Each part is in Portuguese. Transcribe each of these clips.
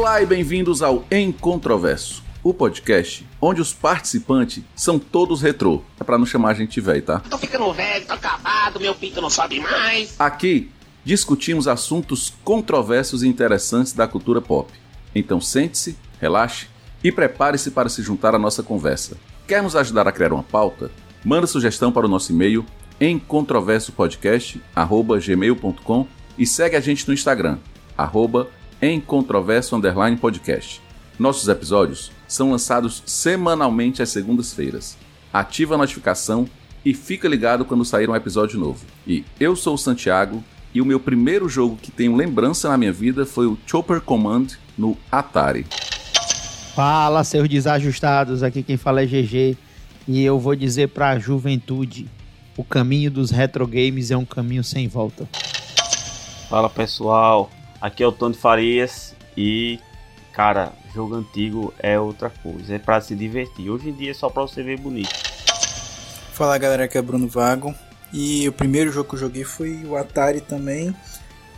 Olá e bem-vindos ao Encontroverso, o podcast onde os participantes são todos retrô. É pra não chamar a gente velho, tá? Tô ficando velho, tô acabado, meu pinto não sobe mais. Aqui discutimos assuntos controversos e interessantes da cultura pop. Então sente-se, relaxe e prepare-se para se juntar à nossa conversa. Quer nos ajudar a criar uma pauta? Manda sugestão para o nosso e-mail em controversopodcast@gmail.com e segue a gente no Instagram arroba em controverso underline podcast. Nossos episódios são lançados semanalmente às segundas-feiras. Ativa a notificação e fica ligado quando sair um episódio novo. E eu sou o Santiago e o meu primeiro jogo que tenho lembrança na minha vida foi o Chopper Command no Atari. Fala, seus desajustados. Aqui quem fala é GG. E eu vou dizer pra juventude: o caminho dos retro games é um caminho sem volta. Fala pessoal, aqui é o Tony Farias e, cara, jogo antigo é outra coisa, é pra se divertir. Hoje em dia é só pra você ver bonito. Fala galera, aqui é Bruno Vago e o primeiro jogo que eu joguei foi o Atari também,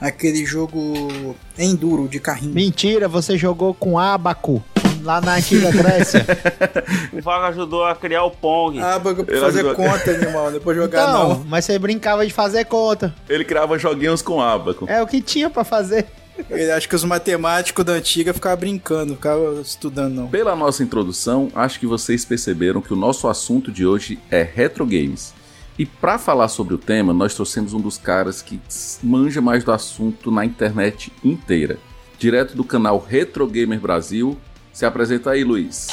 aquele jogo Enduro de carrinho. Mentira, você jogou com Abaco lá na antiga Grécia. O Vago ajudou a criar o Pong. Ah, pra fazer acho- conta, animal, depois jogar Então, não. mas você brincava de fazer conta. Ele criava joguinhos com abaco. É o que tinha pra fazer. Eu acho que os matemáticos da antiga ficavam brincando, ficavam estudando não. Pela nossa introdução, acho que vocês perceberam que o nosso assunto de hoje é retro games. E para falar sobre o tema, nós trouxemos um dos caras que manja mais do assunto na internet inteira. Direto do canal Retro Gamer Brasil. Se apresenta aí, Luiz.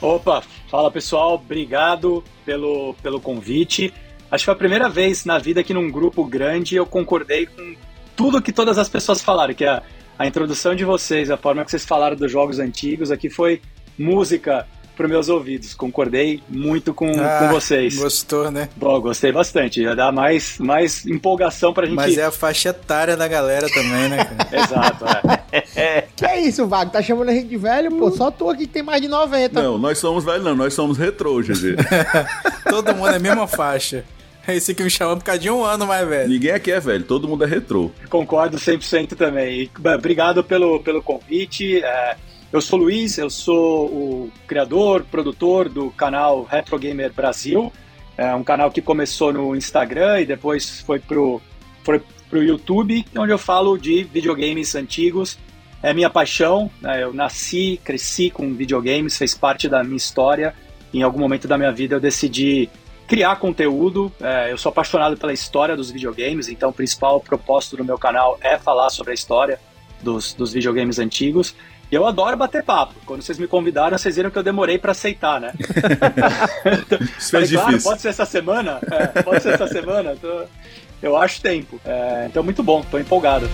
Opa, fala pessoal, obrigado pelo, pelo convite. Acho que foi a primeira vez na vida que num grupo grande eu concordei com tudo que todas as pessoas falaram, que a, a introdução de vocês, a forma que vocês falaram dos jogos antigos aqui foi música para meus ouvidos. Concordei muito com, Ah, com vocês. Gostou, né? Bom, gostei bastante. Já dá mais, mais empolgação pra gente. Mas é a faixa etária da galera também, né, cara? Exato, é. Que é isso, Vago? Tá chamando a gente de velho? Pô, só tu aqui que tem mais de 90. Não, nós somos velhos não, nós somos retrô, GG. Todo mundo é a mesma faixa. É esse que me chamou por causa de um ano mais velho. Ninguém aqui é velho, todo mundo é retrô. Concordo 100% também. E, obrigado pelo, pelo convite. É, eu sou Luiz, eu sou o criador, produtor do canal Retro Gamer Brasil. É um canal que começou no Instagram e depois foi pro, foi pro YouTube, onde eu falo de videogames antigos. É minha paixão. né? Eu nasci, cresci com videogames, fez parte da minha história. Em algum momento da minha vida eu decidi criar conteúdo. É, eu sou apaixonado pela história dos videogames, então o principal propósito do meu canal é falar sobre a história dos, dos videogames antigos. E eu adoro bater papo. Quando vocês me convidaram, vocês viram que eu demorei pra aceitar, né? Isso Falei, claro, difícil. pode ser essa semana? É, pode ser essa semana? Tô- Eu acho tempo. É, então, muito bom, tô empolgado.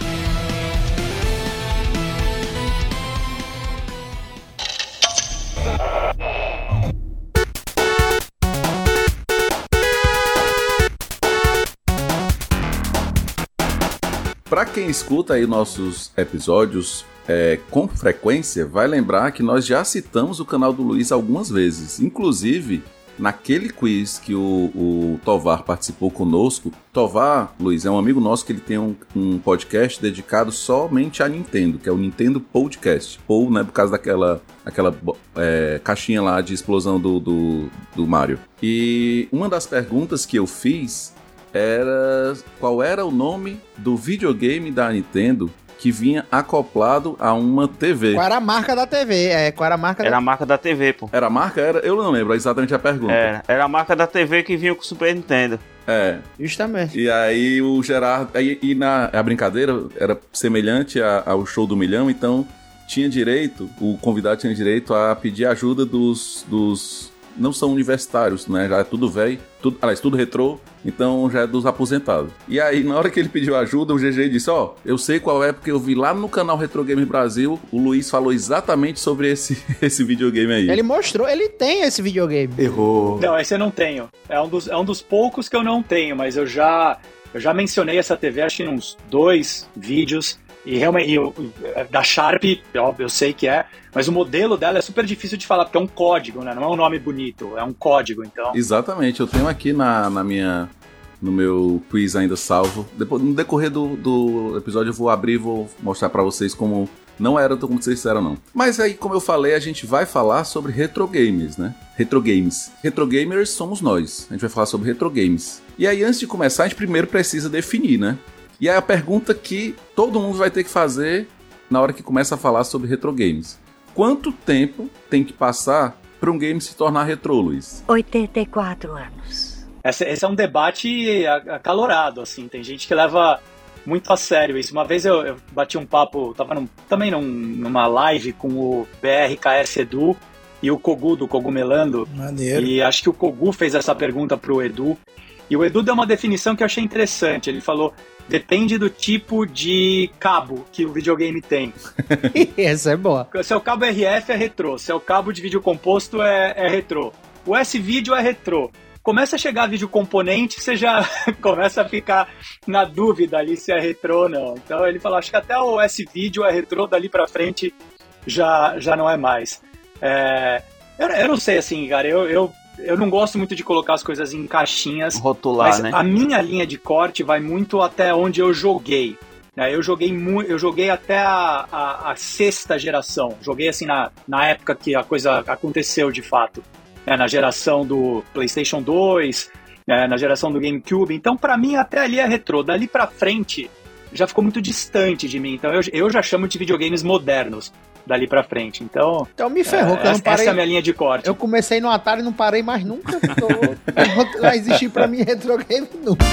Pra quem escuta aí nossos episódios é, com frequência, vai lembrar que nós já citamos o canal do Luiz algumas vezes. Inclusive, naquele quiz que o, o Tovar participou conosco. Tovar, Luiz, é um amigo nosso que ele tem um, um podcast dedicado somente a Nintendo, que é o Nintendo Podcast. Ou, né, por causa daquela aquela é, caixinha lá de explosão do, do, do Mario. E uma das perguntas que eu fiz era qual era o nome do videogame da Nintendo que vinha acoplado a uma TV. Qual era a marca da TV? É, qual era a marca Era da a marca da TV, pô. Era a marca? Era, eu não lembro exatamente a pergunta. Era, era a marca da TV que vinha com o Super Nintendo. É. Justamente. E aí o Gerardo. aí- E, na a brincadeira era semelhante a- ao show do milhão, então tinha direito, o convidado tinha direito a pedir ajuda dos. dos não são universitários, né? Já é tudo velho, tudo, aliás, tudo retrô, então já é dos aposentados. E aí, na hora que ele pediu ajuda, o GG disse: Ó, eu sei qual é, porque eu vi lá no canal Retro Gamer Brasil, o Luiz falou exatamente sobre esse, esse videogame aí. Ele mostrou, ele tem esse videogame. errou. Não, esse eu não tenho. É um dos, é um dos poucos que eu não tenho, mas eu já, eu já mencionei essa TV, acho que em uns dois vídeos. E realmente, eu- da Sharp, óbvio, eu sei que é, mas o modelo dela é super difícil de falar, porque é um código, né? Não é um nome bonito, é um código, então. Exatamente, eu tenho aqui na, na minha. No meu quiz ainda salvo. Depois, no decorrer do, do episódio eu vou abrir e vou mostrar pra vocês como Não era como vocês disseram, não. Mas aí, como eu falei, a gente vai falar sobre retro games, né? Retro games. Retro gamers somos nós. A gente vai falar sobre retro games. E aí, antes de começar, a gente primeiro precisa definir, né? E aí a pergunta que todo mundo vai ter que fazer na hora que começa a falar sobre retro games. Quanto tempo tem que passar para um game se tornar retrô, Luiz? 84 anos. Esse, esse é um debate acalorado, assim. Tem gente que leva muito a sério isso. Uma vez eu, eu bati um papo, tava num- também num- numa live com o BRKS Edu e o Kogu do Cogumelando. Maneiro. E acho que o Kogu fez essa pergunta pro Edu. E o Edu deu uma definição que eu achei interessante. Ele falou: depende do tipo de cabo que o videogame tem. Essa é boa. Se é o cabo RF é retrô, se é o cabo de vídeo composto é, é retrô. O S-Vídeo é retrô. Começa a chegar vídeo componente, você já começa a ficar na dúvida ali se é retrô ou não. Então ele falou, acho que até o S-Vídeo é retrô, dali pra frente já, já não é mais. É, eu, eu não sei assim, cara, eu, eu, eu não gosto muito de colocar as coisas em caixinhas. Rotular, Mas né? a minha linha de corte vai muito até onde eu joguei. né? Eu joguei eu joguei até a, a- a sexta geração. Joguei assim na, na época que a coisa aconteceu de fato. né? Na geração do PlayStation 2, né? na geração do GameCube. Então, pra mim, até ali é retrô. Dali pra frente, já ficou muito distante de mim. Então, eu, eu já chamo de videogames modernos dali pra frente. Então, Então me ferrou, que eu não essa, parei. essa é a minha linha de corte. Eu comecei no Atari e não parei mais nunca. Tô... não vai existir pra mim retro game nunca.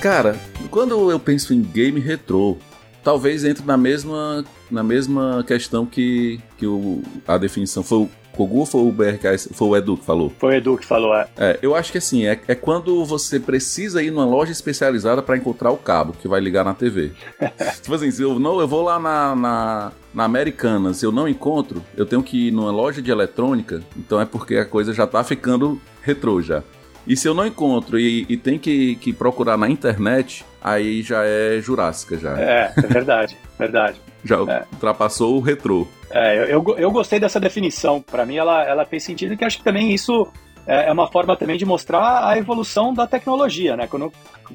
Cara, quando eu penso em game retrô, talvez entre na mesma, na mesma questão que, que o, a definição. Foi o Kogu ou foi o BRK? Foi o Edu que falou? Foi o Edu que falou, é. É, eu acho que assim, é, é quando você precisa ir numa loja especializada para encontrar o cabo que vai ligar na TV. tipo assim, se eu, não, eu vou lá na, na, na Americanas, se eu não encontro, eu tenho que ir numa loja de eletrônica, então é porque a coisa já tá ficando retrô já. E se eu não encontro e, e tem que, que procurar na internet, aí já é Jurássica já. É, é verdade, verdade. Já ultrapassou o retrô. É, eu, eu, eu gostei dessa definição. Pra mim, ela, ela fez sentido, que acho que também isso é, é uma forma também de mostrar a evolução da tecnologia, né? Quando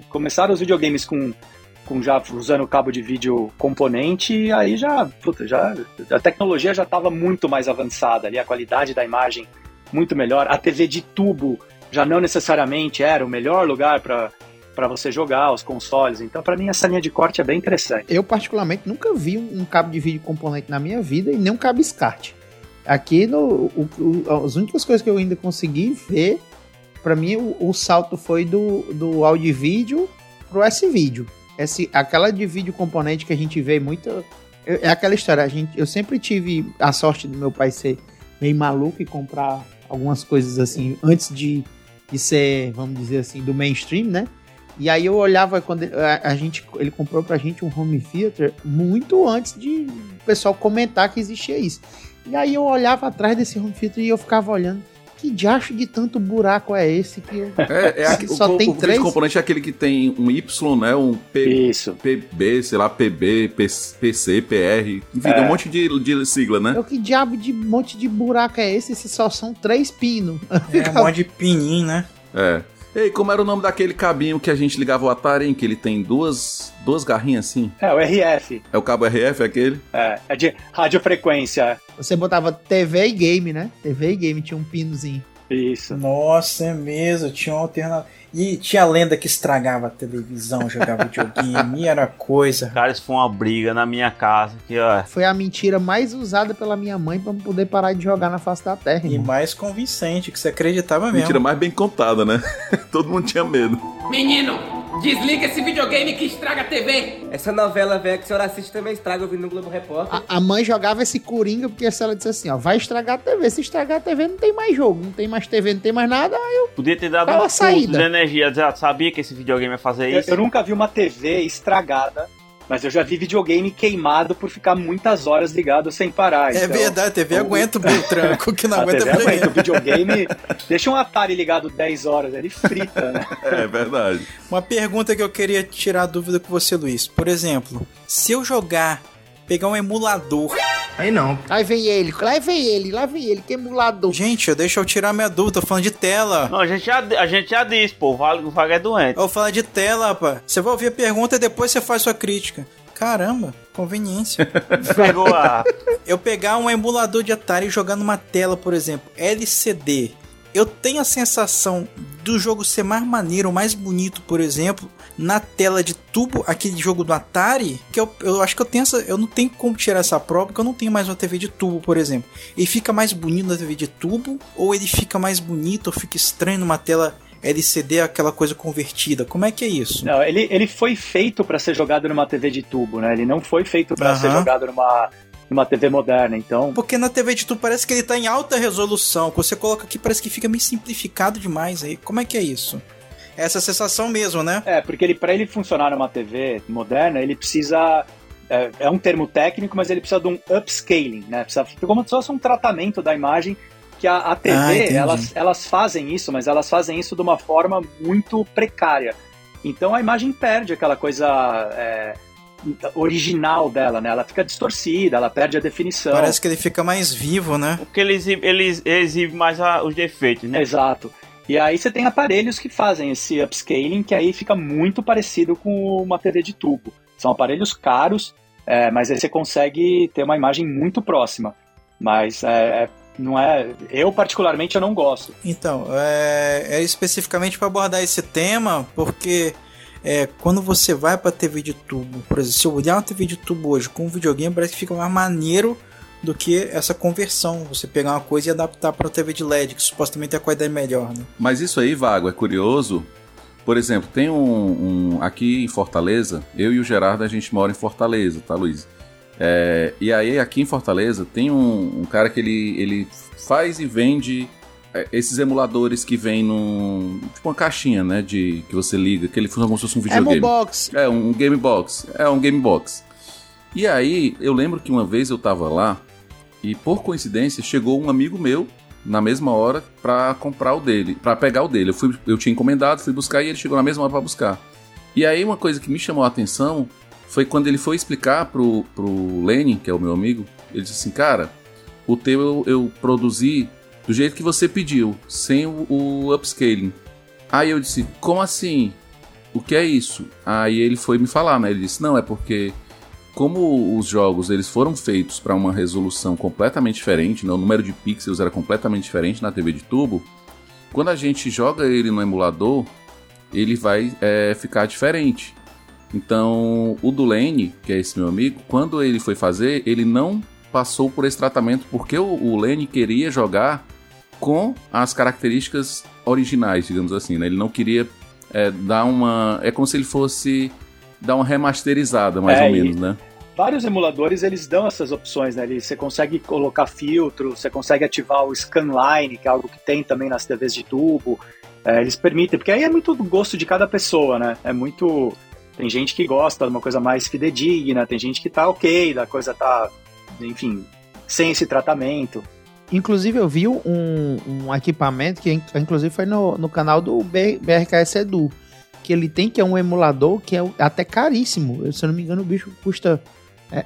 começaram os videogames com, com já usando cabo de vídeo componente, aí já, puta, já a tecnologia já estava muito mais avançada ali, a qualidade da imagem muito melhor. A TV de tubo já não necessariamente era o melhor lugar para para você jogar os consoles. Então, pra mim, essa linha de corte é bem interessante. Eu, particularmente, nunca vi um, cabo de vídeo componente na minha vida e nem um cabo SCART. Aqui, no, o, o- as únicas coisas que eu ainda consegui ver, pra mim, o, o salto foi do, do áudio e vídeo pro S-Vídeo. Aquela de vídeo componente que a gente vê muito. É aquela história, a gente, eu sempre tive a sorte do meu pai ser meio maluco e comprar algumas coisas assim antes de, de ser, vamos dizer assim, do mainstream, né? E aí eu olhava quando ele- a, a gente, ele comprou pra gente um home theater muito antes de o pessoal comentar que existia isso. E aí eu olhava atrás desse home theater e eu ficava olhando. Que diacho de tanto buraco é esse que eu... É, é aqui- Só o, tem o, o três? vídeo componente é aquele que tem um Y, né? Um P, Isso. PB, sei lá, PB, P- PC, PR, enfim, tem um monte de, de sigla, né? Eu, que diabo de monte de buraco é esse se só são três pinos? É um monte de pininho, né? É. Ei, como era o nome daquele cabinho que a gente ligava o Atari, hein? Que ele tem duas, duas garrinhas assim? É, o RF. É o cabo RF, aquele? É, é de radiofrequência. Você botava TV e game, né? TV e game tinha um pinozinho. Isso. Nossa, é mesmo, tinha um alternador. E tinha a lenda que estragava a televisão, jogava videogame, e era coisa. Cara, isso foi uma briga na minha casa. Que, ó, Foi a mentira mais usada pela minha mãe pra poder parar de jogar na face da terra. E irmão. mais convincente, que você acreditava mesmo. Mentira mais bem contada, né? Todo mundo tinha medo. Menino, desliga esse videogame que estraga a TV. Essa novela velha que a senhora assiste também estraga ouvindo no Globo Repórter. A, a mãe jogava esse coringa porque se ela disse assim, ó, vai estragar a TV. Se estragar a TV, não tem mais jogo, não tem mais TV, não tem mais nada. Aí eu, podia ter dado Qual a um saída? de energia. Já sabia que esse videogame ia fazer Eu, isso. eu nunca vi uma TV estragada, mas eu já vi videogame queimado por ficar muitas horas ligado sem parar. É Então, verdade, a TV o- aguenta o meu tranco, que não A aguenta TV aguenta. O videogame. videogame deixa um Atari ligado 10 horas, ele frita, né? É verdade. Uma pergunta que eu queria tirar a dúvida com você, Luiz. Por exemplo, se eu jogar, pegar um emulador Aí não. Lá vem ele, lá vem ele, lá vem ele, que emulador. Gente, deixa eu tirar minha dúvida, tô falando de tela. Não, a gente já, a gente já disse, pô, o Vago é doente. Eu vou falar de tela, rapaz. Você vai ouvir a pergunta e depois você faz sua crítica. Caramba, conveniência. Pegou a. eu pegar um emulador de Atari e jogar numa tela, por exemplo, LCD. Eu tenho a sensação do jogo ser mais maneiro, mais bonito, por exemplo, na tela de tubo, aquele jogo do Atari, que eu, eu acho que eu tenho essa, eu não tenho como tirar essa prova, porque eu não tenho mais uma TV de tubo, por exemplo. Ele fica mais bonito na TV de tubo, ou ele fica mais bonito, ou fica estranho numa tela LCD, aquela coisa convertida. Como é que é isso? Não, ele, ele foi feito para ser jogado numa TV de tubo, né? Ele não foi feito para ser jogado numa numa TV moderna, então. Porque na TV de tubo parece que ele tá em alta resolução. Quando você coloca aqui, parece que fica meio simplificado demais aí. Como é que é isso? Essa sensação mesmo, né? É, porque ele, para ele funcionar numa TV moderna, ele precisa. É, é, um termo técnico, mas ele precisa de um upscaling, né? Precisa, como se fosse um tratamento da imagem que a, a TV, ah, elas, elas fazem isso, mas elas fazem isso de uma forma muito precária. Então a imagem perde aquela coisa é, original dela, né? Ela fica distorcida, ela perde a definição. Parece que ele fica mais vivo, né? Porque ele exibe, ele exibe mais a, os defeitos, né? Exato. E aí você tem aparelhos que fazem esse upscaling, que aí fica muito parecido com uma TV de tubo. São aparelhos caros, é, mas aí você consegue ter uma imagem muito próxima. Mas é, é não é. Eu, particularmente, eu não gosto. Então, é, é especificamente para abordar esse tema, porque é, quando você vai para TV de tubo, por exemplo, se eu olhar uma TV de tubo hoje com um videogame, parece que fica mais maneiro do que essa conversão, você pegar uma coisa e adaptar para TV de LED, que supostamente é a qualidade melhor, né? Mas isso aí, Vago, é curioso. Por exemplo, tem um, um aqui em Fortaleza, eu e o Gerardo a gente mora em Fortaleza, tá, Luiz? É, e aí aqui em Fortaleza tem um, um cara que ele, ele faz e vende esses emuladores que vem num. Tipo uma caixinha, né? De, que você liga, que ele funciona como se fosse um videogame. Box. É, um Game Box. É um Game Box. E aí, eu lembro que uma vez eu tava lá e por coincidência chegou um amigo meu na mesma hora para comprar o dele, para pegar o dele. Eu, fui, eu tinha encomendado, fui buscar e ele chegou na mesma hora para buscar. E aí uma coisa que me chamou a atenção foi quando ele foi explicar pro, pro Lenin, que é o meu amigo, ele disse assim, cara, o teu eu, eu produzi do jeito que você pediu, sem o, o upscaling. Aí eu disse, como assim? O que é isso? Aí ele foi me falar, né? Ele disse, não, é porque como os jogos eles foram feitos para uma resolução completamente diferente, né? o número de pixels era completamente diferente na TV de tubo, quando a gente joga ele no emulador, ele vai é, ficar diferente. Então, o do Lane, que é esse meu amigo, quando ele foi fazer, ele não passou por esse tratamento porque o, o Lane queria jogar com as características originais, digamos assim, né? Ele não queria é, dar uma. É como se ele fosse dar uma remasterizada, mais é, ou menos, né? Vários emuladores eles dão essas opções, né? Você consegue colocar filtro, você consegue ativar o scanline, que é algo que tem também nas TVs de tubo. É, eles permitem, porque aí é muito do gosto de cada pessoa, né? É muito. Tem gente que gosta de uma coisa mais fidedigna, tem gente que tá ok, da coisa tá, enfim, sem esse tratamento. Inclusive, eu vi um, um equipamento que, inclusive, foi no, no canal do BRKS Edu. Que ele tem, que é um emulador que é até caríssimo. Se eu não me engano, o bicho custa é,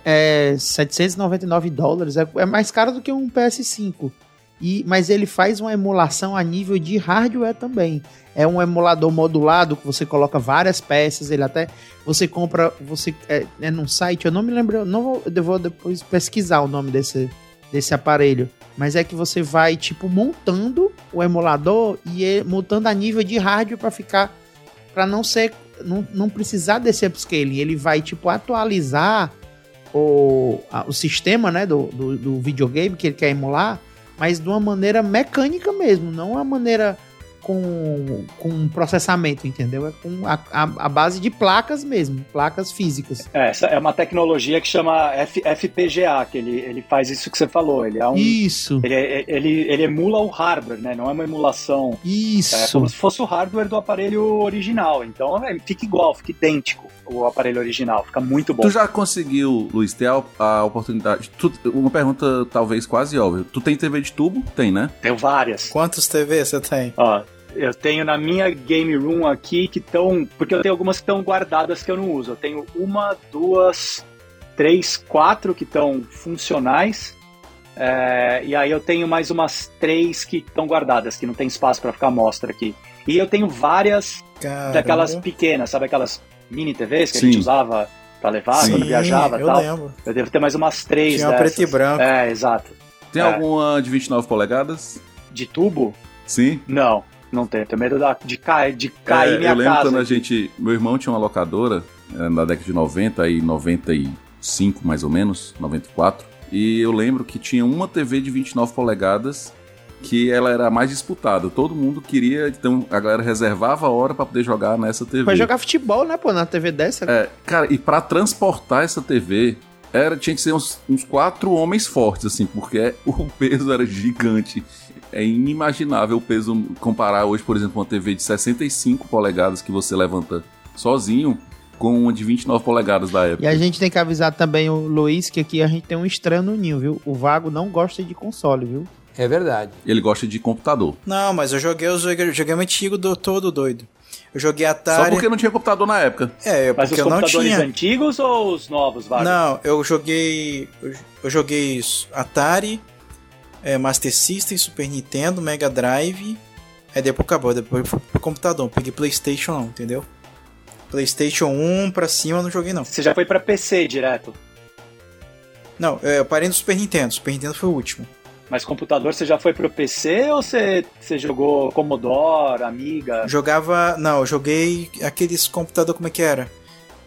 é 799 dólares. É, é, mais caro do que um PS5. E, mas ele faz uma emulação a nível de hardware também. É um emulador modulado que você coloca várias peças. Ele até você compra, você é, é num site. Eu não me lembro, não vou, eu vou depois pesquisar o nome desse, desse aparelho. Mas é que você vai tipo montando o emulador e montando a nível de hardware para ficar para não ser não, não precisar desse upscaling, ele vai tipo atualizar o, a, o sistema, né, do, do, do videogame que ele quer emular, mas de uma maneira mecânica mesmo, não uma maneira com, com processamento, entendeu? É com a, a, a, base de placas mesmo, placas físicas. É, essa é uma tecnologia que chama F, FPGA, que ele, ele faz isso que você falou. Ele é um. Isso. Ele, ele, ele emula o hardware, né? Não é uma emulação. Isso. É como se fosse o hardware do aparelho original. Então é, fica igual, fica idêntico o aparelho original. Fica muito bom. Tu já conseguiu, Luiz, ter a, a oportunidade. Tu, uma pergunta talvez quase óbvia. Tu tem TV de tubo? Tem, né? Tenho várias. Quantos TV você tem? Ó, eu tenho na minha game room aqui que estão. Porque eu tenho algumas que estão guardadas que eu não uso. Eu tenho uma, duas, três, quatro que estão funcionais. É, e aí eu tenho mais umas três que estão guardadas, que não tem espaço para ficar mostra aqui. E eu tenho várias Caramba. daquelas pequenas, sabe aquelas mini TVs que a Sim. gente usava para levar Sim, quando viajava e eu tal. lembro. Eu devo ter mais umas três Tinha uma dessas. preto e branco. É, exato. Tem É. alguma de 29 polegadas? De tubo? Sim. Não, não tenho. Tenho medo da- de, cair, de cair É, minha eu lembro casa. quando a gente. Meu irmão tinha uma locadora é, na década de 90 e 95, mais ou menos, 94. E eu lembro que tinha uma TV de 29 polegadas que ela era a mais disputada. Todo mundo queria, então a galera reservava a hora pra poder jogar nessa TV. Vai jogar futebol, né, pô, na TV dessa. É, cara, e pra transportar essa TV, era, tinha que ser uns, uns quatro homens fortes, assim, porque o peso era gigante. É inimaginável o peso comparar hoje, por exemplo, uma TV de 65 polegadas que você levanta sozinho com uma de 29 polegadas da E época. a gente tem que avisar também o Luiz que aqui a gente tem um estranho no ninho, viu? O Vago não gosta de console, viu? É verdade. Ele gosta de computador. Não, mas eu joguei os videogame antigo do todo doido. Eu joguei Atari. Só porque não tinha computador na época. É, Mas porque os eu não computadores tinha. antigos ou os novos, Vago? Não, eu joguei. Eu, eu joguei isso, Atari, é, Master System, Super Nintendo, Mega Drive. Aí depois acabou, depois fui pro computador. Peguei Playstation não, entendeu? Playstation 1 pra cima eu não joguei não. Você já foi pra PC direto. Não, é, eu parei no Super Nintendo. Super Nintendo foi o último. Mas computador você já foi pro PC ou você, você jogou Commodore, Amiga? Jogava. Não, eu joguei aqueles computador, como é que era?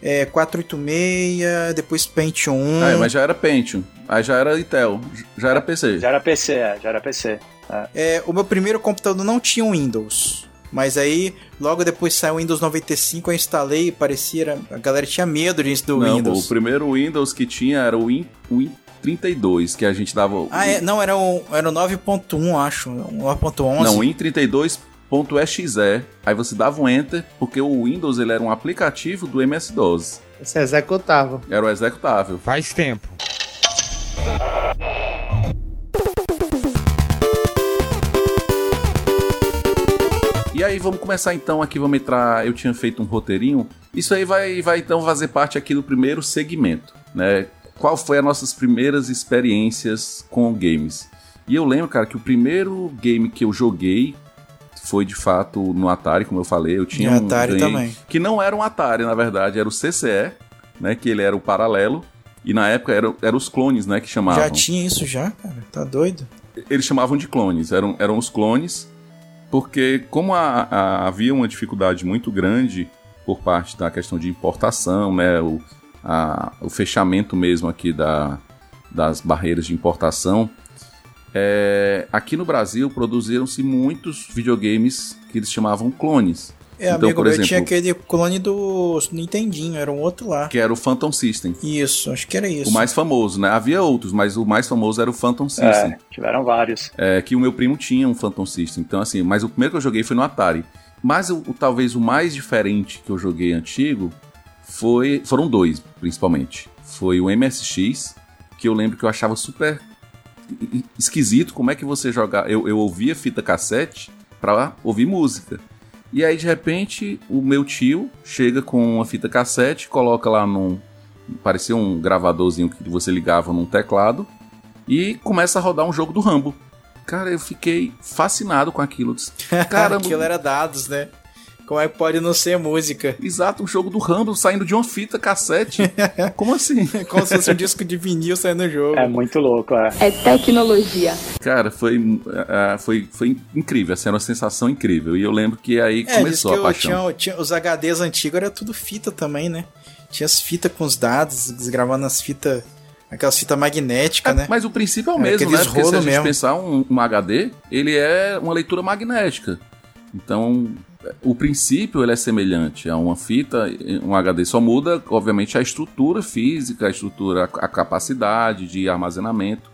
É, 486, depois Pentium 1. Ah, mas já era Pentium. Aí já era Intel. Já era PC. Já era PC, é, já era PC. É, o meu primeiro computador não tinha um Windows. Mas aí, logo depois saiu o Windows 95, eu instalei e parecia. A galera tinha medo disso do não, Windows. o primeiro Windows que tinha era o Win, Win 32, que a gente dava. Ah, é, não, era o, era o 9.1, acho. um 9.11. Não, Win 32.exe. Aí você dava um Enter, porque o Windows ele era um aplicativo do MS-DOS. Você executava. Era o executável. Faz tempo. E aí vamos começar então aqui, vamos entrar. Eu tinha feito um roteirinho. Isso aí vai, vai então fazer parte aqui do primeiro segmento, né? Qual foi as nossas primeiras experiências com games? E eu lembro, cara, que o primeiro game que eu joguei foi de fato no Atari, como eu falei. Eu tinha E um Atari também. que não era um Atari, na verdade, era o CCE, né? Que ele era o paralelo. E na época eram era os clones, né? Que chamavam. Já tinha isso já, cara? Tá doido? Eles chamavam de clones, eram, eram os clones, porque como a- a- havia uma dificuldade muito grande por parte da questão de importação, né? O, a- o fechamento mesmo aqui da, das barreiras de importação. É, aqui no Brasil produziram-se muitos videogames que eles chamavam clones. É, Então, amigo por meu exemplo- tinha aquele clone do Nintendinho, era um outro lá. Que era o Phantom System. Isso, acho que era isso. O mais famoso, né? Havia outros, mas o mais famoso era o Phantom System. É, tiveram vários. É, que o meu primo tinha um Phantom System. Então, assim, mas o primeiro que eu joguei foi no Atari. Mas o, o- talvez o mais diferente que eu joguei antigo foi. Foram dois, principalmente. Foi o MSX, que eu lembro que eu achava super esquisito como é que você jogar. Eu, eu ouvia fita cassete pra ouvir música. E aí, de repente, o meu tio chega com uma fita cassete, coloca lá num. Parecia um gravadorzinho que você ligava num teclado e começa a rodar um jogo do Rambo. Cara, eu fiquei fascinado com aquilo. Caramba, Aquilo era dados, né? Como é que pode não ser música? exato, um jogo do Rambo saindo de uma fita cassete. Como assim? Como se fosse um disco de vinil saindo no jogo. É muito louco, é. É tecnologia. Cara, foi, ah, foi, foi incrível, assim, era uma sensação incrível. E eu lembro que aí É, começou que a paixão. tinha, tinha- os HDs antigos era tudo fita também, né? Tinha as fitas com os dados, gravando as fitas, aquelas fitas magnéticas, né? Mas o princípio é o É, mesmo, né? Porque se a gente mesmo. pensar um, um HD, ele é uma leitura magnética. Então, o princípio ele é semelhante a uma fita, um HD só muda, obviamente, a estrutura física, a estrutura, a capacidade de armazenamento.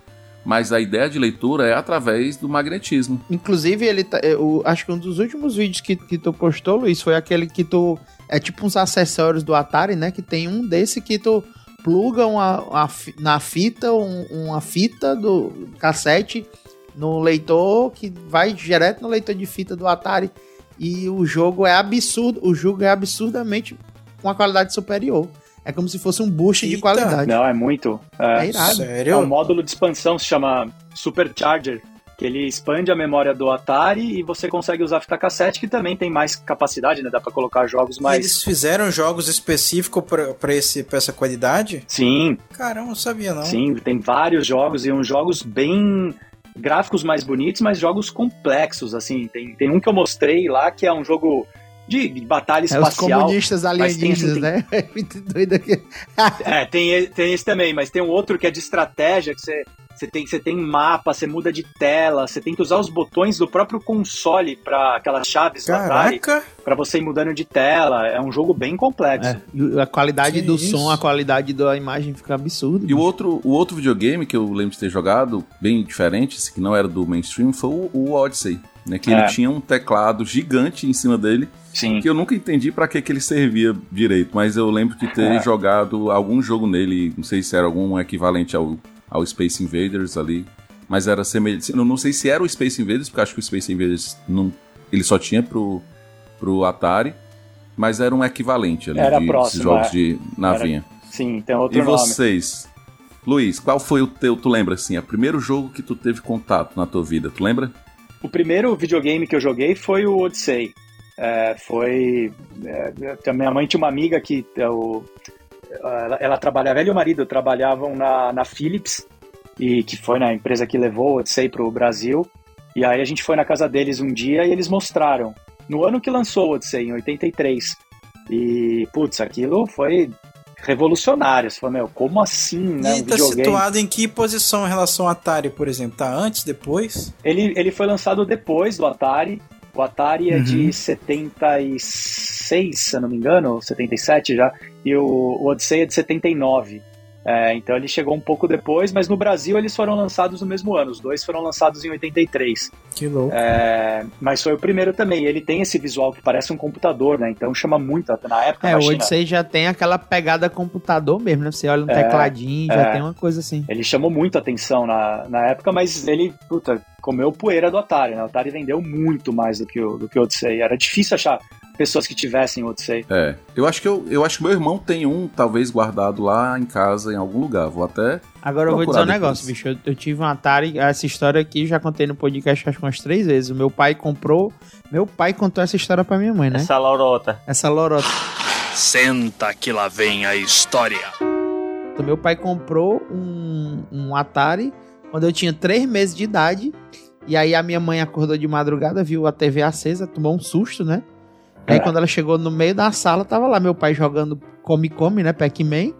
Mas a ideia de leitura é através do magnetismo. Inclusive, ele tá, eu acho que um dos últimos vídeos que, que tu postou, Luiz, foi aquele que tu. É tipo uns acessórios do Atari, né? Que tem um desse que tu pluga uma, uma na fita, um- uma fita do cassete no leitor que vai direto no leitor de fita do Atari. E o jogo é absurdo, o jogo é absurdamente com uma qualidade superior. É como se fosse um boost de Eita. qualidade. Não, é muito. É, É irado. é um Sério? módulo de expansão, se chama Supercharger, que ele expande a memória do Atari e você consegue usar fita cassete, que também tem mais capacidade, né? Dá pra colocar jogos E mais. Eles fizeram jogos específicos pra, pra, esse, pra essa qualidade? Sim, Caramba, não sabia não. sim, tem vários jogos e uns jogos bem gráficos mais bonitos, mas jogos complexos, assim. Tem, tem um que eu mostrei lá que é um jogo de, de batalha É os espacial. comunistas mas tem, alienígenas, assim, né? É muito doido aqui. É, tem, tem esse também, mas tem um outro que é de estratégia, que você, você, tem, você tem mapa, você muda de tela, você tem que usar os botões do próprio console para aquelas chaves Caraca! pra você ir mudando de tela. É um jogo bem complexo. É, a qualidade Que do isso? som, a qualidade da imagem fica absurda. E o outro, o outro videogame que eu lembro de ter jogado, bem diferente, que não era do mainstream, foi o, o Odyssey. Né, que É. ele tinha um teclado gigante em cima dele, Sim. que eu nunca entendi pra que, que ele servia direito, mas eu lembro de ter É. jogado algum jogo nele, não sei se era algum equivalente ao, ao Space Invaders ali, mas era semelhante. Eu não sei se era o Space Invaders, porque acho que o Space Invaders não, ele só tinha pro, pro Atari, mas era um equivalente ali Era de próximo, jogos é. de navinha. Sim, tem outro E nome. vocês? Luiz, qual foi o teu, tu lembra assim, o primeiro jogo que tu teve contato na tua vida, tu lembra? O primeiro videogame que eu joguei foi o Odyssey. É, foi. É, minha mãe tinha uma amiga que. é, o- ela, ela trabalhava, ela e o marido trabalhavam na, na Philips, e que foi na empresa que levou o Odyssey para o Brasil. E aí a gente foi na casa deles um dia e eles mostraram. No ano que lançou o Odyssey, em 83. E, putz, aquilo foi revolucionário. Você falou, meu, como assim, né? e Um tá videogame. situado em que posição em relação ao Atari, por exemplo? Tá antes, depois? Ele, ele foi lançado depois do Atari. O Atari é Uhum. de 76, se eu não me engano, ou 77 já, e o, o Odyssey é de 79. É, então ele chegou um pouco depois, mas no Brasil eles foram lançados no mesmo ano. Os dois foram lançados em 83. Que louco. É, mas foi o primeiro também. Ele tem esse visual que parece um computador, né? Então chama muito. a- Na época, É, o Odyssey já tem aquela pegada computador mesmo, né? Você olha no É, tecladinho, é. já tem uma coisa assim. Ele chamou muito atenção na, na época, mas ele, puta, comeu poeira do Atari, né? O Atari vendeu muito mais do que o, do que o Odyssey. Era difícil achar pessoas que tivessem o Odyssey. É. Eu acho que eu, eu acho que meu irmão tem um, talvez, guardado lá em casa, em algum lugar. Vou até. Agora eu vou dizer um depois. negócio, bicho. Eu, eu tive um Atari, essa história aqui já contei no podcast acho que umas três vezes. O meu pai comprou. Meu pai contou essa história pra minha mãe, né? Essa lorota. Essa lorota. Senta que lá vem a história. Meu pai comprou um, um Atari quando eu tinha três meses de idade. E aí a minha mãe acordou de madrugada, viu a TV acesa, tomou um susto, né? Aí É. quando ela chegou no meio da sala, tava lá meu pai jogando Come Come, né? Pac-Man.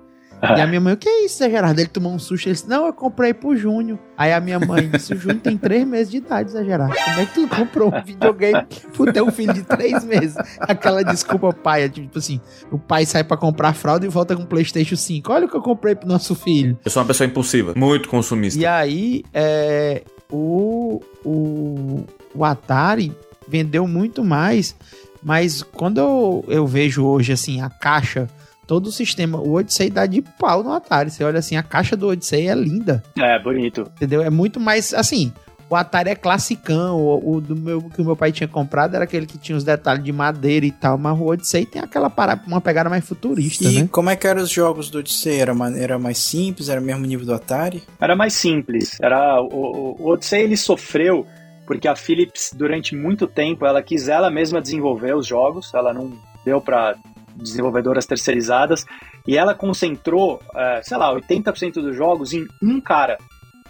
E a minha mãe, o que é isso, Zé Gerardo? Ele tomou um susto. Ele disse, não, eu comprei pro Júnior. Aí a minha mãe disse, o Júnior tem três meses de idade, Zé Gerardo. Como é que tu comprou um videogame pro teu filho de três meses? Aquela desculpa pai, é tipo assim, o pai sai pra comprar fralda e volta com o Playstation 5. Olha o que eu comprei pro nosso filho. Eu sou uma pessoa impulsiva, muito consumista. E aí, é, o, o, o Atari vendeu muito mais, mas quando eu, eu vejo hoje, assim, a caixa, todo o sistema, o Odyssey dá de pau no Atari. Você olha assim, a caixa do Odyssey é linda, É, bonito. entendeu? É muito mais, assim... O Atari é classicão, o, o do meu, que o meu pai tinha comprado era aquele que tinha os detalhes de madeira e tal, mas o Odyssey tem aquela parada, uma pegada mais futurista, E né? como é que eram os jogos do Odyssey? Era, era mais simples? Era o mesmo nível do Atari? Era mais simples. Era o, o- o Odyssey ele sofreu porque a Philips durante muito tempo ela quis ela mesma desenvolver os jogos, ela não deu para desenvolvedoras terceirizadas e ela concentrou, eh, sei lá, 80% dos jogos em um cara.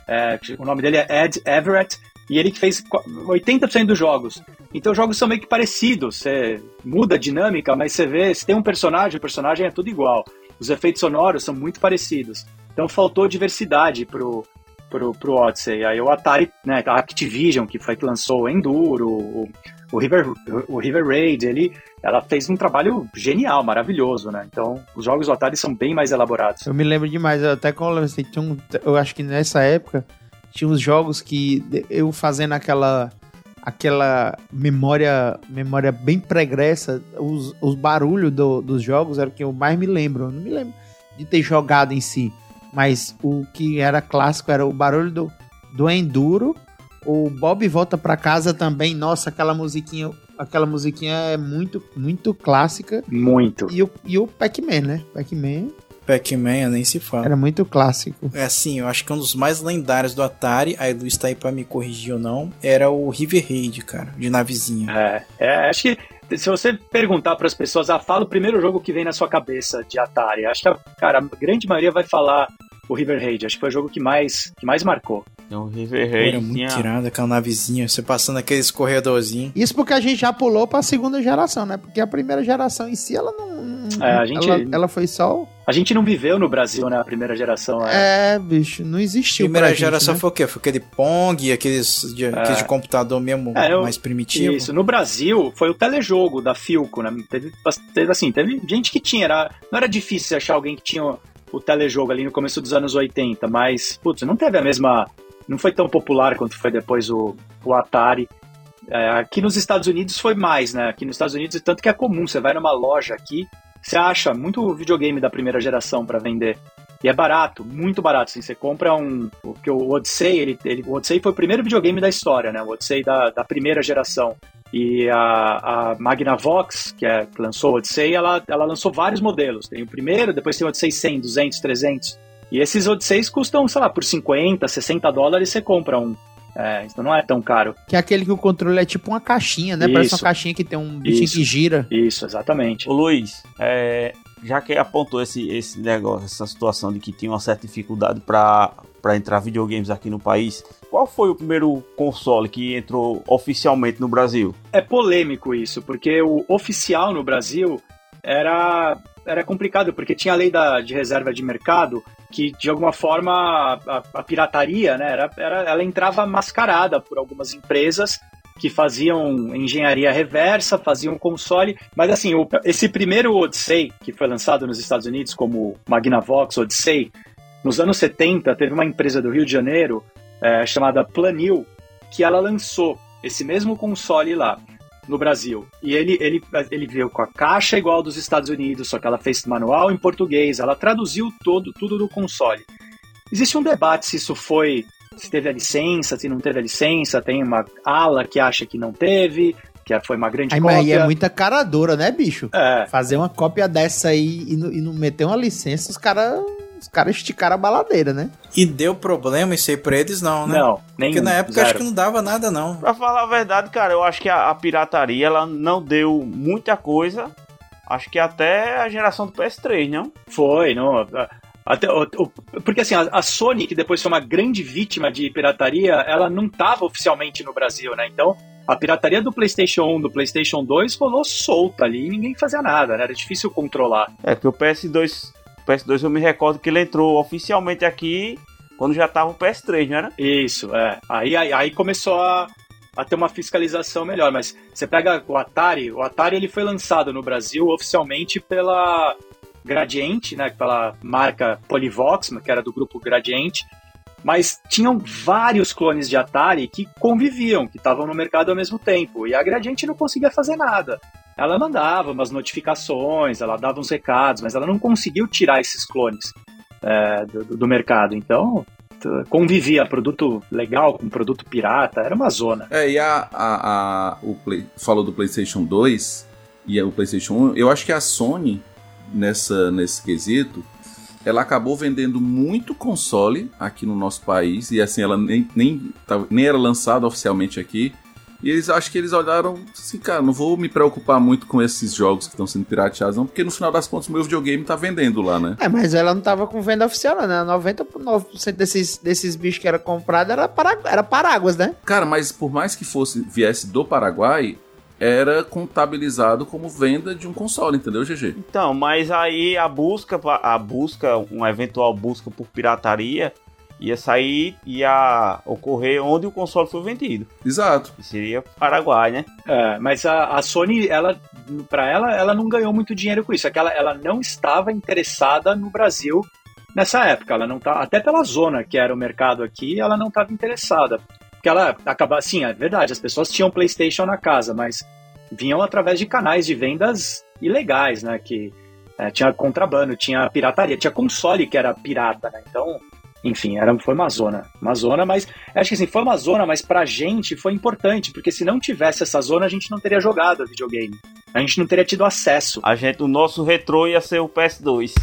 Eh, o nome dele é Ed Everett e ele que fez qu- 80% dos jogos. Então os jogos são meio que parecidos, você muda a dinâmica, mas você vê, se tem um personagem, o personagem é tudo igual. Os efeitos sonoros são muito parecidos. Então faltou diversidade pro, pro, pro Odyssey. Aí o Atari, né, a Activision, que foi que lançou o Enduro, o, o River, o River Raid, ele, ela fez um trabalho genial, maravilhoso, né? Então os jogos do Atari são bem mais elaborados. Eu me lembro demais, eu até quando tinha um, eu acho que nessa época tinha uns jogos que eu fazendo aquela aquela memória memória bem pregressa, os, os barulhos do- dos jogos era o que eu mais me lembro. Eu não me lembro de ter jogado em si, mas o que era clássico era o barulho do, do Enduro, o Bob volta pra casa também. Nossa, aquela musiquinha, aquela musiquinha é muito muito clássica. Muito. E o, e o Pac-Man, né? Pac-Man Pac-Man, nem se fala. Era muito clássico. É assim, eu acho que um dos mais lendários do Atari, aí Luiz tá aí pra me corrigir ou não, era o River Raid, cara, de navezinha. É, é acho que se você perguntar para as pessoas, ah, fala o primeiro jogo que vem na sua cabeça de Atari, acho que, cara, a grande maioria vai falar o River Raid. Acho que foi o jogo que mais, que mais marcou. Então, o River Raid Era muito tinha... tirado aquela navezinha, você passando aqueles corredorzinhos. Isso porque a gente já pulou pra segunda geração, né? Porque a primeira geração em si, ela não. É, a gente- ela, ela foi só. o- A gente não viveu no Brasil, né? A primeira geração. É. É, bicho, não existiu. Primeira pra gente, geração né? foi o quê? Foi aquele Pong, aqueles de, aqueles de computador mesmo É, eu- mais primitivo? Isso, no Brasil foi o telejogo da Filco, né? Teve, assim, teve gente que tinha, era, não era difícil você achar alguém que tinha o, telejogo ali no começo dos anos 80, mas, putz, não teve a mesma, não foi tão popular quanto foi depois o, o Atari. É, aqui nos Estados Unidos foi mais, né? Aqui nos Estados Unidos, tanto que é comum, você vai numa loja aqui, você acha muito videogame da primeira geração para vender. E é barato, muito barato. Assim, você compra um. O que o Odyssey, ele, ele, o Odyssey foi o primeiro videogame da história, né? O Odyssey da, da primeira geração. E a, a Magnavox, que, é, que lançou o Odyssey, ela, ela lançou vários modelos. Tem o primeiro, depois tem o Odyssey 100, 200, 300. E esses Odysseys custam, sei lá, por 50, 60 dólares você compra um. É, então não é tão caro. Que é aquele que o controle é tipo uma caixinha, né? Parece Isso. uma caixinha que tem um bichinho Isso. que gira. Isso, exatamente. Ô Luiz, é, já que apontou esse, esse negócio, essa situação de que tinha uma certa dificuldade para entrar videogames aqui no país, qual foi o primeiro console que entrou oficialmente no Brasil? É polêmico isso, porque o oficial no Brasil era, era complicado, porque tinha a lei da, de reserva de mercado que, de alguma forma, a, a pirataria, né, era, era, ela entrava mascarada por algumas empresas que faziam engenharia reversa, faziam console, mas assim, o- esse primeiro Odyssey, que foi lançado nos Estados Unidos como Magnavox Odyssey, nos anos 70 teve uma empresa do Rio de Janeiro eh, chamada Planil, que ela lançou esse mesmo console lá no Brasil. E ele, ele, ele veio com a caixa igual dos Estados Unidos, só que ela fez manual em português, ela traduziu todo, tudo do console. Existe um debate se isso foi, se teve a licença, se não teve a licença, tem uma ala que acha que não teve, que foi uma grande Aí, mas aí cópia. é muita cara dura, né, bicho? É. Fazer uma cópia dessa aí e não, e não meter uma licença, os caras os cara esticaram a baladeira, né? E deu problema isso aí pra eles, não, né? Não, nenhum. Porque na época zero. acho que não dava nada, não. Pra falar a verdade, cara, eu acho que a, a pirataria ela não deu muita coisa. Acho que até a geração do PS3, não? Foi, não. Até, o- o- porque assim, a, a Sony, que depois foi uma grande vítima de pirataria, ela não estava oficialmente no Brasil, né? Então, a pirataria do PlayStation 1, do PlayStation 2 rolou solta ali e ninguém fazia nada, né? Era difícil controlar. É que o PS2, o PS2 eu me recordo que ele entrou oficialmente aqui quando já tava o PS3, não era? Isso, é. Aí, aí, aí começou a, a ter uma fiscalização melhor. Mas você pega o Atari, o Atari ele foi lançado no Brasil oficialmente pela Gradiente, né? Pela marca Polivox, que era do grupo Gradiente. Mas tinham vários clones de Atari que conviviam, que estavam no mercado ao mesmo tempo. E a Gradiente não conseguia fazer nada. Ela mandava umas notificações, ela dava uns recados, mas ela não conseguiu tirar esses clones é, do, do mercado. Então, convivia produto legal com produto pirata, era uma zona. É, e a, a, a- o Play, falou do PlayStation 2 e o PlayStation 1. Eu acho que a Sony, nessa, nesse quesito, ela acabou vendendo muito console aqui no nosso país. E assim, ela nem, nem, nem era lançada oficialmente aqui. E eles acho que eles olharam assim, cara, não vou me preocupar muito com esses jogos que estão sendo pirateados, não, porque no final das contas o meu videogame tá vendendo lá, né? É, mas ela não tava com venda oficial, né? 99% desses, desses bichos que era comprado era, para, era paráguas, né? Cara, mas por mais que fosse viesse do Paraguai, era contabilizado como venda de um console, entendeu, GG? Então, mas aí a busca, a busca, uma eventual busca por pirataria ia sair, ia ocorrer onde o console foi vendido. Exato. Que seria Paraguai, né? É, mas a, a Sony, ela, para ela, ela não ganhou muito dinheiro com isso. É que ela, ela não estava interessada no Brasil nessa época. Ela não tá, até pela zona que era o mercado aqui, ela não estava interessada. Porque ela acaba, sim, é verdade, as pessoas tinham PlayStation na casa, mas vinham através de canais de vendas ilegais, né? Que é, tinha contrabando, tinha pirataria, tinha console que era pirata, né? Então, enfim, era, foi uma zona. Uma zona, mas acho que assim, foi uma zona, mas pra gente foi importante, porque se não tivesse essa zona, a gente não teria jogado videogame. A gente não teria tido acesso. A gente, o nosso retrô ia ser o PS2.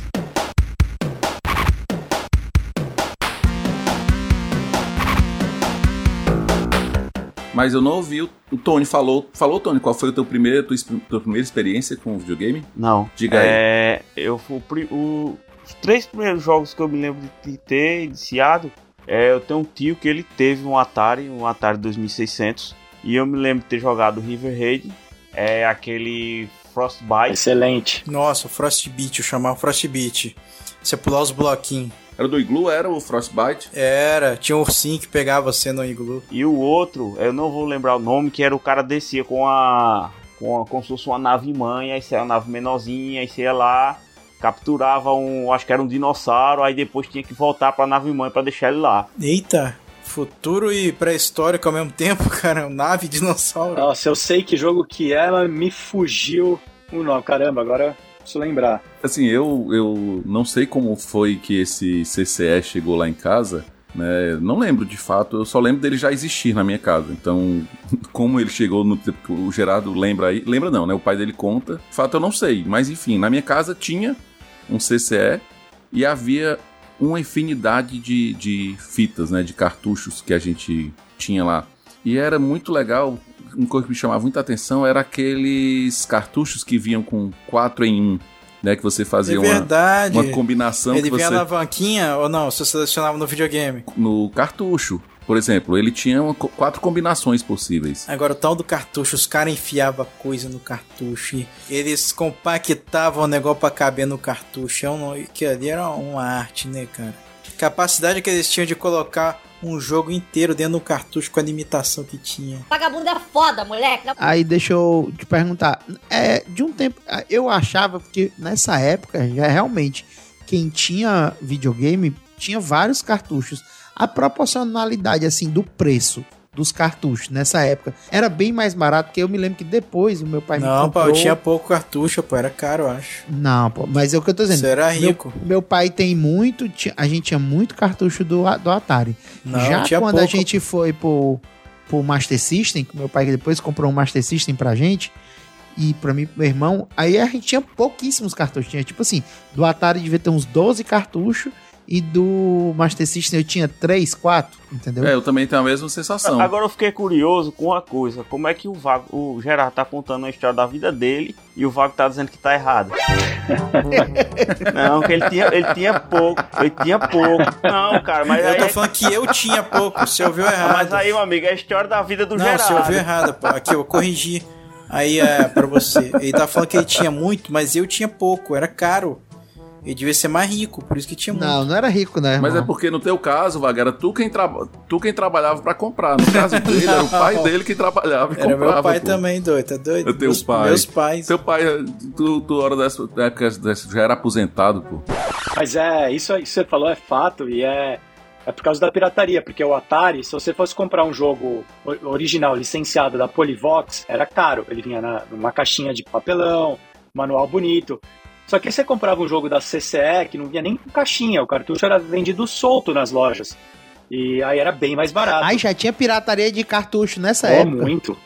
mas eu não ouvi o, o Tony falou. Falou, Tony, qual foi o teu primeiro, tua, tua primeira experiência com videogame? Não. Diga é, aí. Eu, fui o, os três primeiros jogos que eu me lembro de, de ter iniciado. É, eu tenho um tio que ele teve um Atari, um Atari 2600. E eu me lembro de ter jogado River Raid, é aquele Frostbite. Excelente. Nossa, o Frostbeat, eu chamava Frostbeat. Você pular os bloquinhos. Era do Iglu, era o Frostbite? Era, tinha um ursinho que pegava você no iglu. E o outro, eu não vou lembrar o nome, que era o cara descia com a. com a, como se fosse uma nave mãe, aí você era uma nave menorzinha, aí você ia lá, capturava um. acho que era um dinossauro, aí depois tinha que voltar pra nave mãe pra deixar ele lá. Eita, futuro e pré-histórico ao mesmo tempo, cara. Nave dinossauro. Nossa, eu sei que jogo que é, mas me fugiu o nome. Caramba, agora preciso lembrar. Assim, eu, eu não sei como foi que esse CCE chegou lá em casa, né? Não lembro de fato, eu só lembro dele já existir na minha casa. Então, como ele chegou no tempo que o Gerardo lembra aí, lembra não, né? O pai dele conta. De fato, eu não sei, mas enfim, na minha casa tinha um CCE e havia uma infinidade de, de fitas, né? De cartuchos que a gente tinha lá. E era muito legal. Uma coisa que me chamava muita atenção era aqueles cartuchos que vinham com 4 em 1, né? Que você fazia É uma, uma combinação Ele que vinha você alavanquinha ou não? Você selecionava no videogame. no cartucho. Por exemplo, ele tinha uma quatro combinações possíveis. Agora, o tal do cartucho, os caras enfiavam coisa no cartucho e eles compactavam o negócio pra caber no cartucho. É um, que ali era uma arte, né, cara? Capacidade que eles tinham de colocar um jogo inteiro dentro do cartucho com a limitação que tinha. Vagabundo é foda, moleque. Aí deixa eu te perguntar. É, de um tempo, eu achava que nessa época, já realmente, quem tinha videogame tinha vários cartuchos. A proporcionalidade, assim, do preço dos cartuchos nessa época era bem mais barato, porque eu me lembro que depois o meu pai me Não, pô, comprou... eu tinha pouco cartucho, pô, era caro, eu acho. Não, pô, mas é o que eu tô dizendo. Você era Meu- rico. Meu, pai tem muito, a gente tinha muito cartucho do, do Atari. Não, Já tinha quando a pouco. gente foi pro, pro Master System, que meu pai depois comprou um Master System pra gente, e pra mim e pro meu irmão, aí a gente tinha pouquíssimos cartuchos. Tinha, tipo assim, do Atari devia ter uns 12 cartuchos, e do Master System eu tinha 3, 4, entendeu? É, eu também tenho a mesma sensação. Agora eu fiquei curioso com uma coisa: como é que o Vago, o Gerardo tá contando a história da vida dele e o Vago tá dizendo que tá errado? Não, que ele tinha, ele tinha pouco, ele tinha pouco. Não, cara, mas Eu aí. tô falando que eu tinha pouco, você ouviu errado. Mas aí, meu amigo, é a história da vida do Não, Gerardo. você ouviu errado, pô. Aqui, eu corrigi. Aí é pra você. Ele tá falando que ele tinha muito, mas eu tinha pouco, era caro. Ele devia ser mais rico, por isso que tinha muito. Não, não era rico, né? Mas é irmão? porque no teu caso, Vaga, era tu quem, tra... tu quem trabalhava pra comprar. No caso dele, era o pai dele que trabalhava e Era comprava. meu pai pô. também, doido, tá doido? Eu tenho meus, pai. Meus pais. Seu pai, tu, tu hora dessa da época dessa, já era aposentado, pô. Mas é, isso aí que você falou é fato e é, é por causa da pirataria, porque o Atari, se você fosse comprar um jogo original, licenciado da Polivox, era caro. Ele vinha na, numa caixinha de papelão, manual bonito. Só que você comprava um jogo da CCE que não vinha nem com caixinha, o cartucho era vendido solto nas lojas. E aí era bem mais barato. Aí já tinha pirataria de cartucho nessa Oh, época. muito.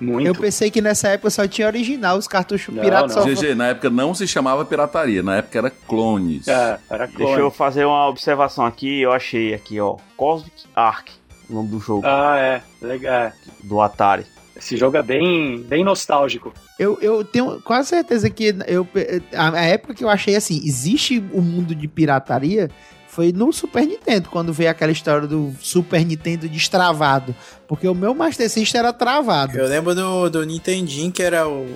Muito. Eu pensei que nessa época só tinha original, os cartuchos Não, piratas não. só GG, na época não se chamava pirataria, na época era clones. É, era clone. Deixa eu fazer uma observação aqui, eu achei aqui, ó. Cosmic Ark, o nome do jogo, Ah, é. Legal. é. do Atari. Esse jogo é bem, bem nostálgico. Eu, eu tenho quase certeza que eu, a, a época que eu achei assim, existe o mundo de pirataria foi no Super Nintendo, quando veio aquela história do Super Nintendo destravado. Porque o meu Master System era travado. Eu lembro do, do Nintendinho, que era o.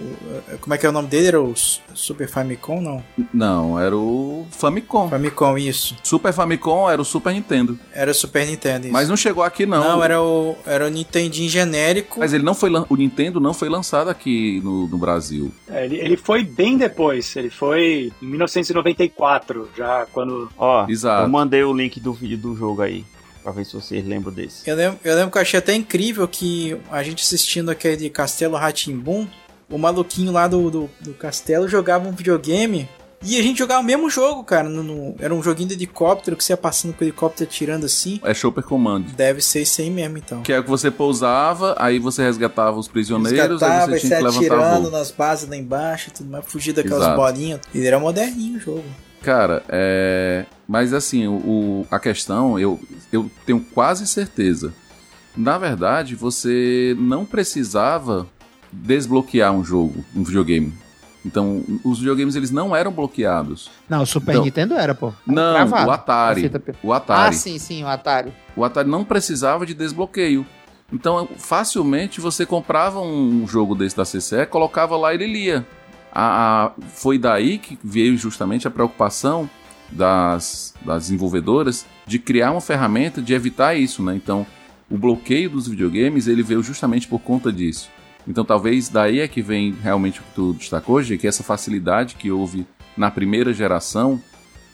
Como é que é o nome dele? Era o Super Famicom, não? Não, era o Famicom. Famicom, isso. Super Famicom era o Super Nintendo. Era o Super Nintendo. Isso. Mas não chegou aqui não. Não, era o, era o Nintendinho genérico. Mas ele não foi o Nintendo não foi lançado aqui no, no Brasil. É, Ele, ele foi bem depois. Ele foi em 1994, já quando. Ó, Exato. eu mandei o link do vídeo do jogo aí, pra ver se vocês lembram desse. Eu lembro, eu lembro que eu achei até incrível que a gente assistindo aquele Castelo Ratimbum, o maluquinho lá do, do, do castelo jogava um videogame e a gente jogava o mesmo jogo, cara. no- no- era um joguinho de helicóptero que você ia passando com o helicóptero atirando assim. É Super Command. Deve ser isso aí mesmo, então. Que é o que você pousava, aí você resgatava os prisioneiros, aí Resgatava você e tinha que você levantar atirando voo. nas bases lá embaixo e tudo mais, fugir daquelas Exato. bolinhas. Ele era moderninho o jogo. Cara, é. Mas assim, o, o- a questão, eu, eu tenho quase certeza. na verdade, você não precisava desbloquear um jogo, um videogame. Então, os videogames eles não eram bloqueados. Não, o Super Então- Nintendo era, pô. Era Não, travado. o Atari. Fita O Atari. Ah, sim, sim, o Atari. O Atari não precisava de desbloqueio. Então, facilmente você comprava um jogo desse da CCE, colocava lá e ele lia. A, a- foi daí que veio justamente a preocupação das, das desenvolvedoras de criar uma ferramenta de evitar isso, né? Então, o bloqueio dos videogames, ele veio justamente por conta disso. Então, talvez daí é que vem realmente o que tu destacou, hoje, que essa facilidade que houve na primeira geração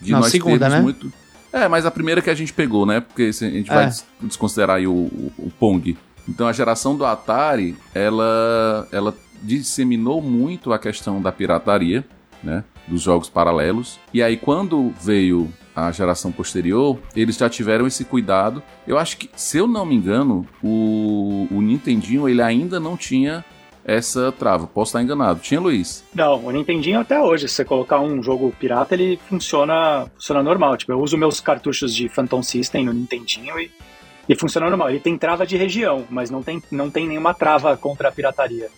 de Não, nós segunda, termos né? muito... É, mas a primeira que a gente pegou, né? Porque a gente É. vai des- desconsiderar aí o, o, o Pong. Então a geração do Atari, ela, ela disseminou muito a questão da pirataria, né? Dos jogos paralelos. E aí quando veio a geração posterior, eles já tiveram esse cuidado. Eu acho que, se eu não me engano, o, o Nintendinho ele ainda não tinha essa trava. Posso estar enganado. Tinha, Luiz? Não, o Nintendinho até hoje, se você colocar um jogo pirata, ele funciona, funciona normal. Tipo, eu uso meus cartuchos de Phantom System no Nintendinho e, e funciona normal. Ele tem trava de região, mas não tem, não tem nenhuma trava contra a pirataria.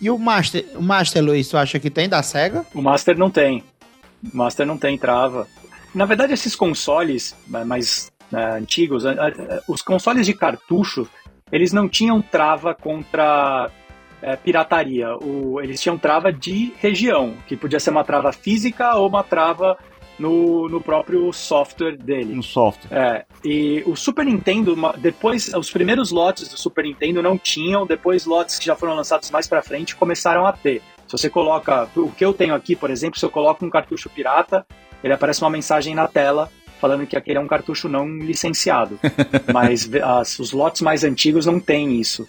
E o Master, o Master, Luiz, tu acha que tem da SEGA? O Master não tem. O Master não tem trava. Na verdade, esses consoles eh, mais eh, antigos, os consoles de cartucho, eles não tinham trava contra eh, pirataria. O- eles tinham trava de região, que podia ser uma trava física ou uma trava no, no próprio software dele. No software. É, e o Super Nintendo, depois, os primeiros lotes do Super Nintendo não tinham, depois lotes que já foram lançados mais pra frente começaram a ter. Se você coloca, o que eu tenho aqui, por exemplo, se eu coloco um cartucho pirata, ele aparece uma mensagem na tela falando que aquele é um cartucho não licenciado. Mas as- os lotes mais antigos não têm isso.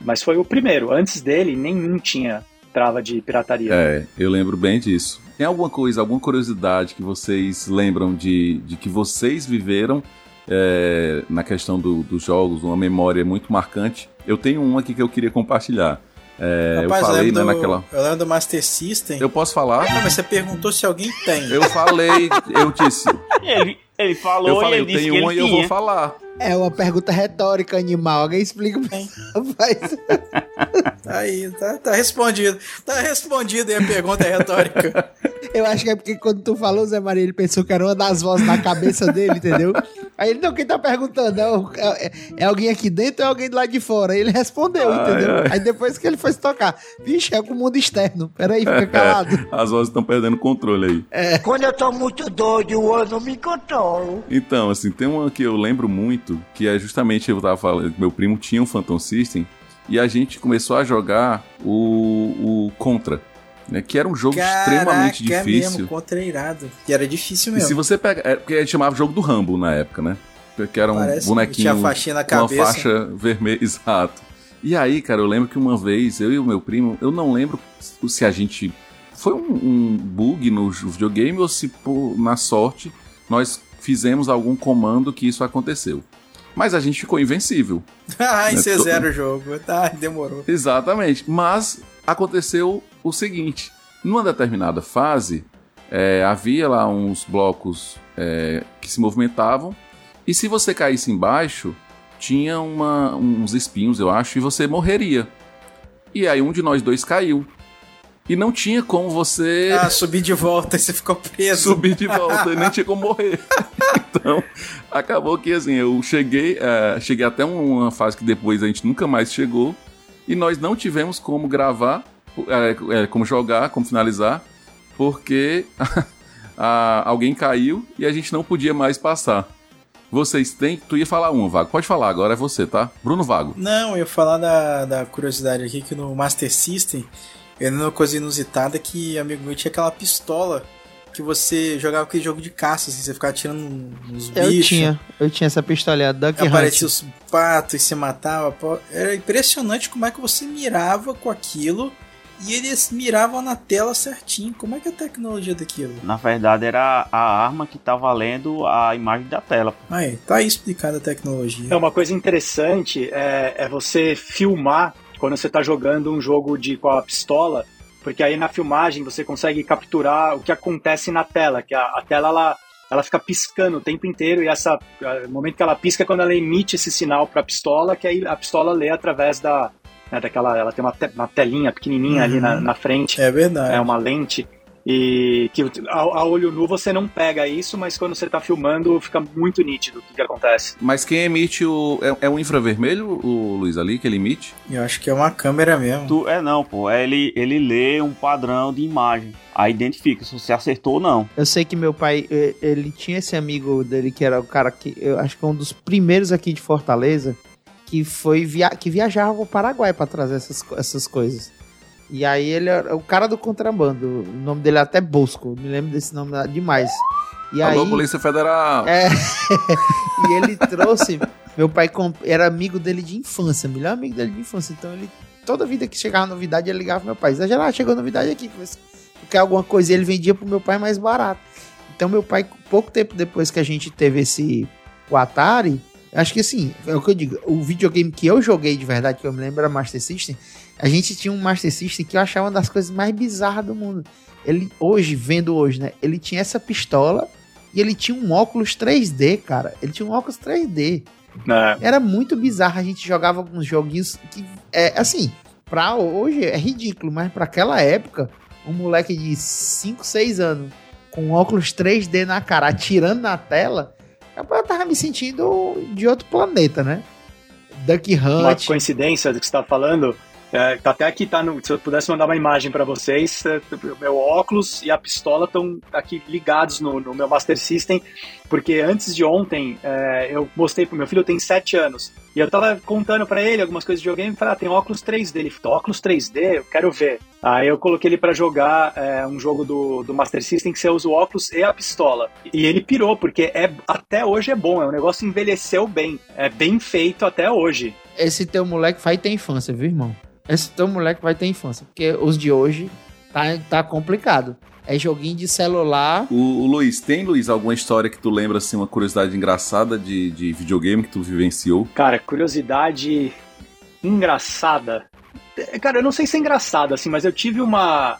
Mas foi o primeiro. Antes dele, nenhum tinha trava de pirataria. É, eu lembro bem disso. Tem alguma coisa, alguma curiosidade que vocês lembram de, de que vocês viveram é, na questão do- dos jogos, uma memória muito marcante? Eu tenho uma aqui que eu queria compartilhar. É, Rapaz, eu falei lembro né, do, naquela. eu lembro do Master System. Eu posso falar? Não, mas você perguntou se alguém tem. Eu falei, eu disse. Ele, ele falou Eu falei, e eu ele disse tenho que uma ele e eu vou falar. É uma pergunta retórica, animal. Alguém explica pra rapaz. Aí, tá, tá respondido. Tá respondido aí a pergunta é retórica. Eu acho que é porque quando tu falou, Zé Maria, ele pensou que era uma das vozes na cabeça dele, entendeu? Aí ele, não, quem tá perguntando? É, o- é- é alguém aqui dentro ou é alguém do lado de fora? Aí ele respondeu, Ai, entendeu? ai. Aí depois que ele foi se tocar, vixe, é com o mundo externo. Peraí, fica calado. É, as vozes estão perdendo controle aí. Quando eu tô muito doido, eu não me controlo. Então, assim, tem uma que eu lembro muito, que é justamente eu tava falando, meu primo tinha um Phantom System e a gente começou a jogar o, o Contra, né? Que era um jogo extremamente Caraca, é difícil. mesmo, contra irado. E era difícil E mesmo. se você pega. É, porque a gente chamava jogo do Rambo na época, né? Que era um Parece, bonequinho tinha faixinha na com uma cabeça. faixa vermelha, exato. E aí, cara, eu lembro que uma vez, eu e o meu primo, eu não lembro se a gente. Foi um, um bug no videogame ou se, por, na sorte, nós fizemos algum comando que isso aconteceu. Mas a gente ficou invencível. ah, em né? C0 To- o jogo. Tá, demorou. Exatamente. Mas aconteceu o seguinte: numa determinada fase, é, havia lá uns blocos é, que se movimentavam, e se você caísse embaixo, tinha uma- uns espinhos, eu acho, e você morreria. E aí um de nós dois caiu. E não tinha como você Ah, subir de volta e você ficou preso. subir de volta, e nem tinha como morrer. então, acabou que assim, eu cheguei, eh, cheguei até uma fase que depois a gente nunca mais chegou, e nós não tivemos como gravar, eh, como jogar, como finalizar, porque a- alguém caiu e a gente não podia mais passar. Vocês têm. Tu ia falar uma, Vago. Pode falar, agora é você, tá? Bruno Vago. Não, eu ia falar da, da curiosidade aqui que no Master System, eu lembro uma coisa inusitada que amigo meu tinha aquela pistola que você jogava aquele jogo de caça, assim, você ficava atirando nos Eu bichos. tinha, eu tinha essa pistolinha, Duck Aparecia Hunt. os patos e se matava. pô. Era impressionante como é que você mirava com aquilo e eles miravam na tela certinho. Como é que é a tecnologia daquilo? Na verdade, era a arma que tá valendo a imagem da tela. pô. Aí, tá aí explicada a tecnologia. É uma coisa interessante é, é você filmar quando você está jogando um jogo de com a pistola, porque aí na filmagem você consegue capturar o que acontece na tela, que a, a tela ela, ela fica piscando o tempo inteiro e essa o momento que ela pisca é quando ela emite esse sinal para a pistola, que aí a pistola lê através da né, daquela ela tem uma, te, uma telinha pequenininha ali na, na frente. É verdade. É uma lente e que a, a olho nu você não pega isso, mas quando você tá filmando fica muito nítido o que, que acontece. Mas quem emite o. É, é um infravermelho, o Luiz ali, que ele emite? Eu acho que é uma câmera mesmo. Tu, é não, pô. É ele, ele lê um padrão de imagem. Aí identifica se você acertou ou não. Eu sei que meu pai, ele tinha esse amigo dele que era o cara que, eu acho que é um dos primeiros aqui de Fortaleza, que foi via que viajava pro Paraguai para trazer essas, essas coisas. E aí ele é o cara do contrabando. O nome dele é até Bosco. Me lembro desse nome demais. E Alô, aí, Polícia Federal! É. e ele trouxe. Meu pai era amigo dele de infância, melhor amigo dele de infância. Então ele. Toda vida que chegava novidade, ele ligava pro meu pai. Zé Geraldo, chegou novidade aqui. Quer alguma coisa? Ele vendia pro meu pai mais barato. Então meu pai, pouco tempo depois que a gente teve esse. O Atari. Acho que assim, é o que eu digo. O videogame que eu joguei de verdade, que eu me lembro, era Master System. A gente tinha um Master System que eu achava uma das coisas mais bizarras do mundo. Ele, hoje, vendo hoje, né? Ele tinha essa pistola e ele tinha um óculos 3D, cara. Ele tinha um óculos 3D. É. Era muito bizarro. A gente jogava alguns joguinhos que, é assim, pra hoje é ridículo, mas pra aquela época, um moleque de 5, 6 anos com óculos 3D na cara, atirando na tela, eu tava me sentindo de outro planeta, né? Duck Uma Hunt. coincidência do que você tá falando. É, tá até aqui, tá no, se eu pudesse mandar uma imagem para vocês, é, meu óculos e a pistola estão aqui ligados no, no, meu Master System, porque antes de ontem é, eu mostrei pro meu filho, tem 7 anos, e eu tava contando para ele algumas coisas de videogame e falei, ah, tem óculos 3D. Ele falou, óculos 3D? Eu quero ver. Aí eu coloquei ele para jogar é, um jogo do, do Master System que você usa o óculos e a pistola. E ele pirou, porque é, até hoje é bom, é um negócio envelheceu bem, é bem feito até hoje. Esse teu moleque vai ter infância, viu, irmão? Esse teu moleque vai ter infância. Porque os de hoje tá, tá complicado. É joguinho de celular. O, o Luiz, tem, Luiz, alguma história que tu lembra, assim, uma curiosidade engraçada de, de videogame que tu vivenciou? Cara, curiosidade engraçada. É, Cara, eu não sei se é engraçado, assim, mas eu tive uma.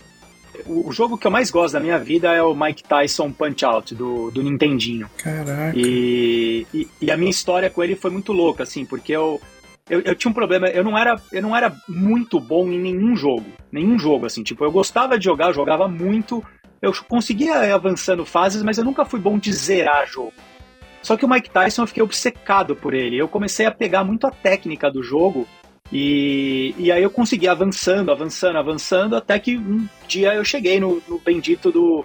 O o jogo que eu mais gosto da minha vida é o Mike Tyson Punch Out, do, do Nintendinho. Caraca. E, e, e a minha história com ele foi muito louca, assim, porque eu, eu, eu tinha um problema, eu não, era, eu não era muito bom em nenhum jogo. Nenhum jogo, assim, tipo, eu gostava de jogar, jogava muito, eu conseguia avançando fases, mas eu nunca fui bom de zerar jogo. Só que o Mike Tyson eu fiquei obcecado por ele. Eu comecei a pegar muito a técnica do jogo e, e aí eu consegui avançando, avançando, avançando, até que um dia eu cheguei no, no bendito do,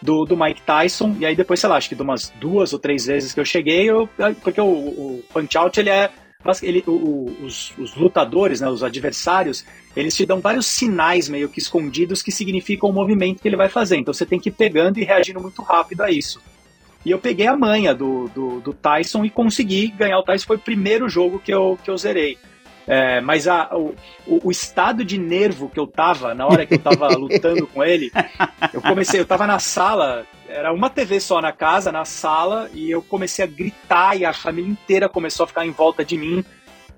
do, do Mike Tyson, e aí depois, sei lá, acho que de umas duas ou três vezes que eu cheguei, eu, porque o, o Punch Out, ele é mas ele, o- os, os lutadores, né, os adversários, eles te dão vários sinais meio que escondidos que significam o movimento que ele vai fazer. Então você tem que ir pegando e reagindo muito rápido a isso. E eu peguei a manha do, do, do Tyson e consegui ganhar o Tyson. Foi o primeiro jogo que eu, que eu zerei. É, mas a, o, o, estado de nervo que eu tava na hora que eu tava lutando com ele, eu comecei, eu tava na sala, era uma TV só na casa, na sala, e eu comecei a gritar e a família inteira começou a ficar em volta de mim.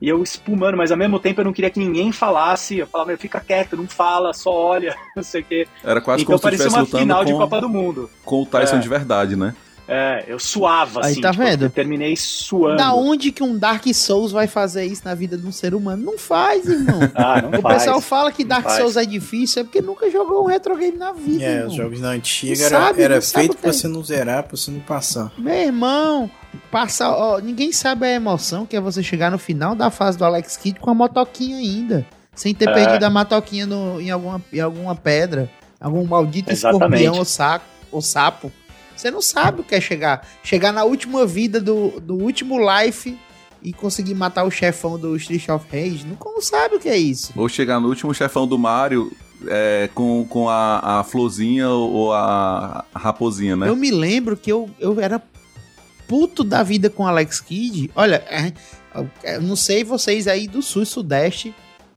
E eu espumando, mas ao mesmo tempo eu não queria que ninguém falasse. Eu falava, meu, fica quieto, não fala, só olha, não sei o quê. Era quase então como se parecia uma lutando final de com- Copa do Mundo. Com o Tyson É. de verdade, né? É, eu suava, Aí assim. tá tipo, vendo? Eu terminei suando. Da onde que um Dark Souls vai fazer isso na vida de um ser humano? Não faz, irmão. Ah, não o faz. pessoal fala que Dark faz. Souls é difícil, é porque nunca jogou um retro game na vida. É, irmão. os jogos da antiga Não era, sabe, era feito pra você não zerar, pra você não passar. Meu irmão, passa, ó, ninguém sabe a emoção que é você chegar no final da fase do Alex Kidd com a motoquinha ainda, sem ter É. perdido a motoquinha no, em, alguma, em alguma pedra, algum maldito Exatamente. escorpião ou, saco, ou sapo. Você não sabe o que é chegar. Chegar na última vida do, do último life e conseguir matar o chefão do Street of Rage. Não, sabe o que é isso. Ou chegar no último chefão do Mario é, com, com a, a florzinha ou a, a raposinha, né? Eu me lembro que eu, eu era puto da vida com Alex Kidd. Olha, é, eu não sei vocês aí do sul e sudeste,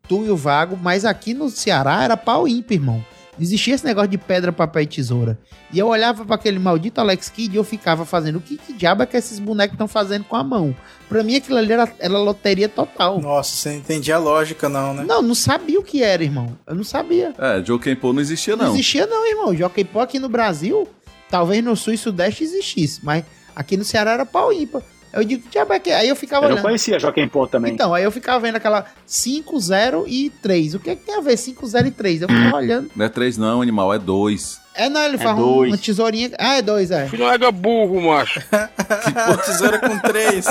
tu e o Vago, mas aqui no Ceará era pau ímpar, irmão. Não Existia esse negócio de pedra, papel e tesoura. E eu olhava para aquele maldito Alex Kidd e eu ficava fazendo o que, que diabo é que esses bonecos estão fazendo com a mão? Pra mim aquilo ali era, era loteria total. Nossa, você não entendia a lógica, não, né? Não, não sabia o que era, irmão. Eu não sabia. É, Joe Kenpo não existia, Não não. existia não, irmão. Jockey Pô aqui no Brasil Talvez no sul e sudeste existisse, mas aqui no Ceará era pau ímpar. Eu digo, diabo é que. Aí eu ficava Eu não olhando. conhecia Joaquim Pô também. Então, aí eu ficava vendo aquela 5, 0 e 3. O que, é que tem a ver 5, 0 e 3? Eu ficava olhando. Não é três não, animal, é dois. É, não, ele É faz um- dois. uma tesourinha. Ah, é 2, é. Filho é burro, macho. Tesoura com três.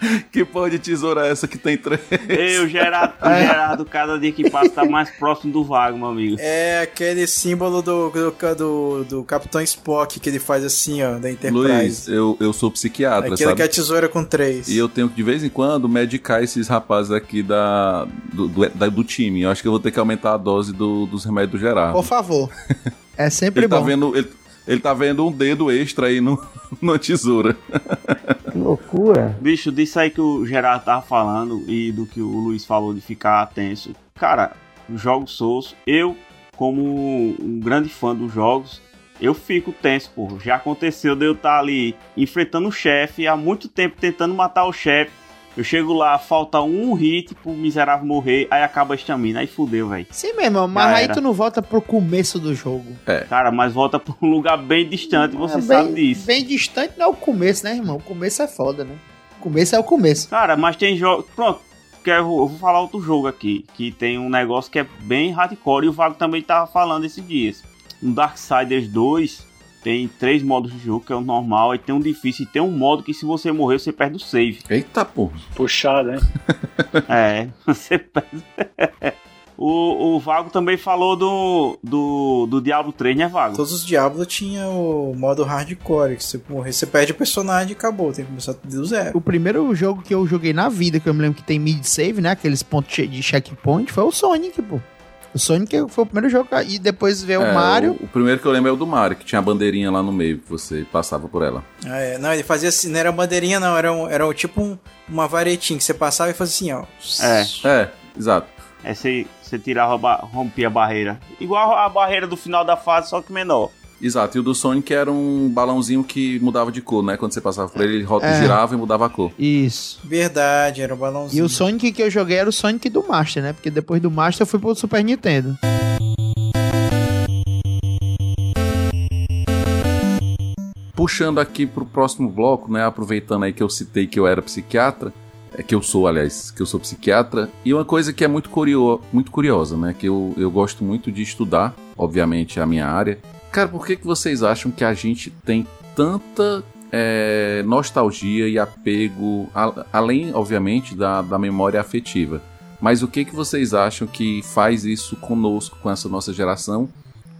Que porra de tesoura é essa que tem três? Eu, Gerardo, Gerardo, cada dia que passa tá mais próximo do vago, meu amigo. É aquele símbolo do, do, do, do Capitão Spock que ele faz assim, ó, da Enterprise. Luiz, eu, eu sou psiquiatra, Aquilo sabe? que é a tesoura com três. E eu tenho que, de vez em quando, medicar esses rapazes aqui da, do, do, da- do time. Eu acho que eu vou ter que aumentar a dose do- dos remédios do Gerardo. Por favor. É sempre Ele tá, bom. vendo, ele, ele tá vendo um dedo extra aí no, numa tesoura. Que loucura. Bicho, disso aí que o Gerardo tava falando e do que o Luiz falou de ficar tenso. Cara, os jogos Souls, eu, como um grande fã dos jogos, eu fico tenso, pô. Já aconteceu de eu estar ali enfrentando o chefe há muito tempo tentando matar o chefe. Eu chego lá, falta um hit pro miserável morrer, aí acaba a estamina, aí fudeu, velho. Sim mesmo, mas Já aí era. tu não volta pro começo do jogo. Cara, mas volta pra um lugar bem distante, você É sabe bem, disso. bem distante não é o começo, né, irmão? O começo é foda, né? O começo é o começo. Cara, mas tem jogos. Pronto, que eu vou eu vou falar outro jogo aqui. Que tem um negócio que é bem hardcore. E o Vago também tava falando esses dias. No Darksiders 2 tem três modos de jogo, que é o normal, aí tem um difícil e tem um modo que se você morrer, você perde o save. Eita porra. Puxado, né? É, você perde. O, o Vago também falou do, do, do Diablo 3, né, Vago? Todos os Diablo tinha o modo hardcore, que você morrer, você perde o personagem e acabou, tem que começar do zero. O primeiro jogo que eu joguei na vida, que eu me lembro que tem mid-save, né? Aqueles pontos de checkpoint, foi o Sonic, pô. O Sonic foi o primeiro jogo. E depois veio É, o Mario. O, o primeiro que eu lembro é o do Mario, que tinha a bandeirinha lá no meio, que você passava por ela. Ah, é. Não, ele fazia assim, não era bandeirinha, não, era, um, era um, tipo um- uma varetinha que você passava e fazia assim, ó. É. É, exato. É você, você tirava, rompia a barreira. Igual a barreira do final da fase, só que menor. Exato, e o do Sonic era um balãozinho que mudava de cor, né? Quando você passava por ele, ele É. girava e mudava a cor. Isso. Verdade, era um E balãozinho. o Sonic que eu joguei era o Sonic do Master, né? Porque depois do Master eu fui pro Super Nintendo. Puxando aqui pro próximo bloco, né? Aproveitando aí que eu citei que eu era psiquiatra, é que eu sou, aliás, que eu sou psiquiatra, e uma coisa que é muito, curio, muito curiosa, né? Que eu, eu gosto muito de estudar, obviamente, a minha área. Cara, por que, que vocês acham que a gente tem tanta é, nostalgia e apego, a- além, obviamente, da, da memória afetiva? Mas o que, que vocês acham que faz isso conosco, com essa nossa geração?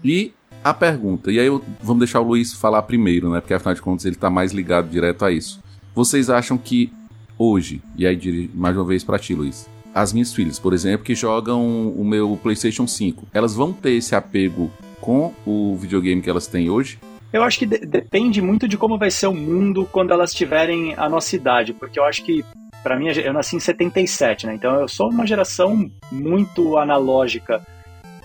E a pergunta, e aí eu, vamos deixar o Luiz falar primeiro, né? Porque afinal de contas ele tá mais ligado direto a isso. Vocês acham que hoje, e aí mais uma vez pra ti, Luiz, as minhas filhas, por exemplo, que jogam o meu PlayStation 5, elas vão ter esse apego com o videogame que elas têm hoje? Eu acho que de- depende muito de como vai ser o mundo quando elas tiverem a nossa idade, porque eu acho que, pra mim, eu nasci em 77, né? Então eu sou uma geração muito analógica.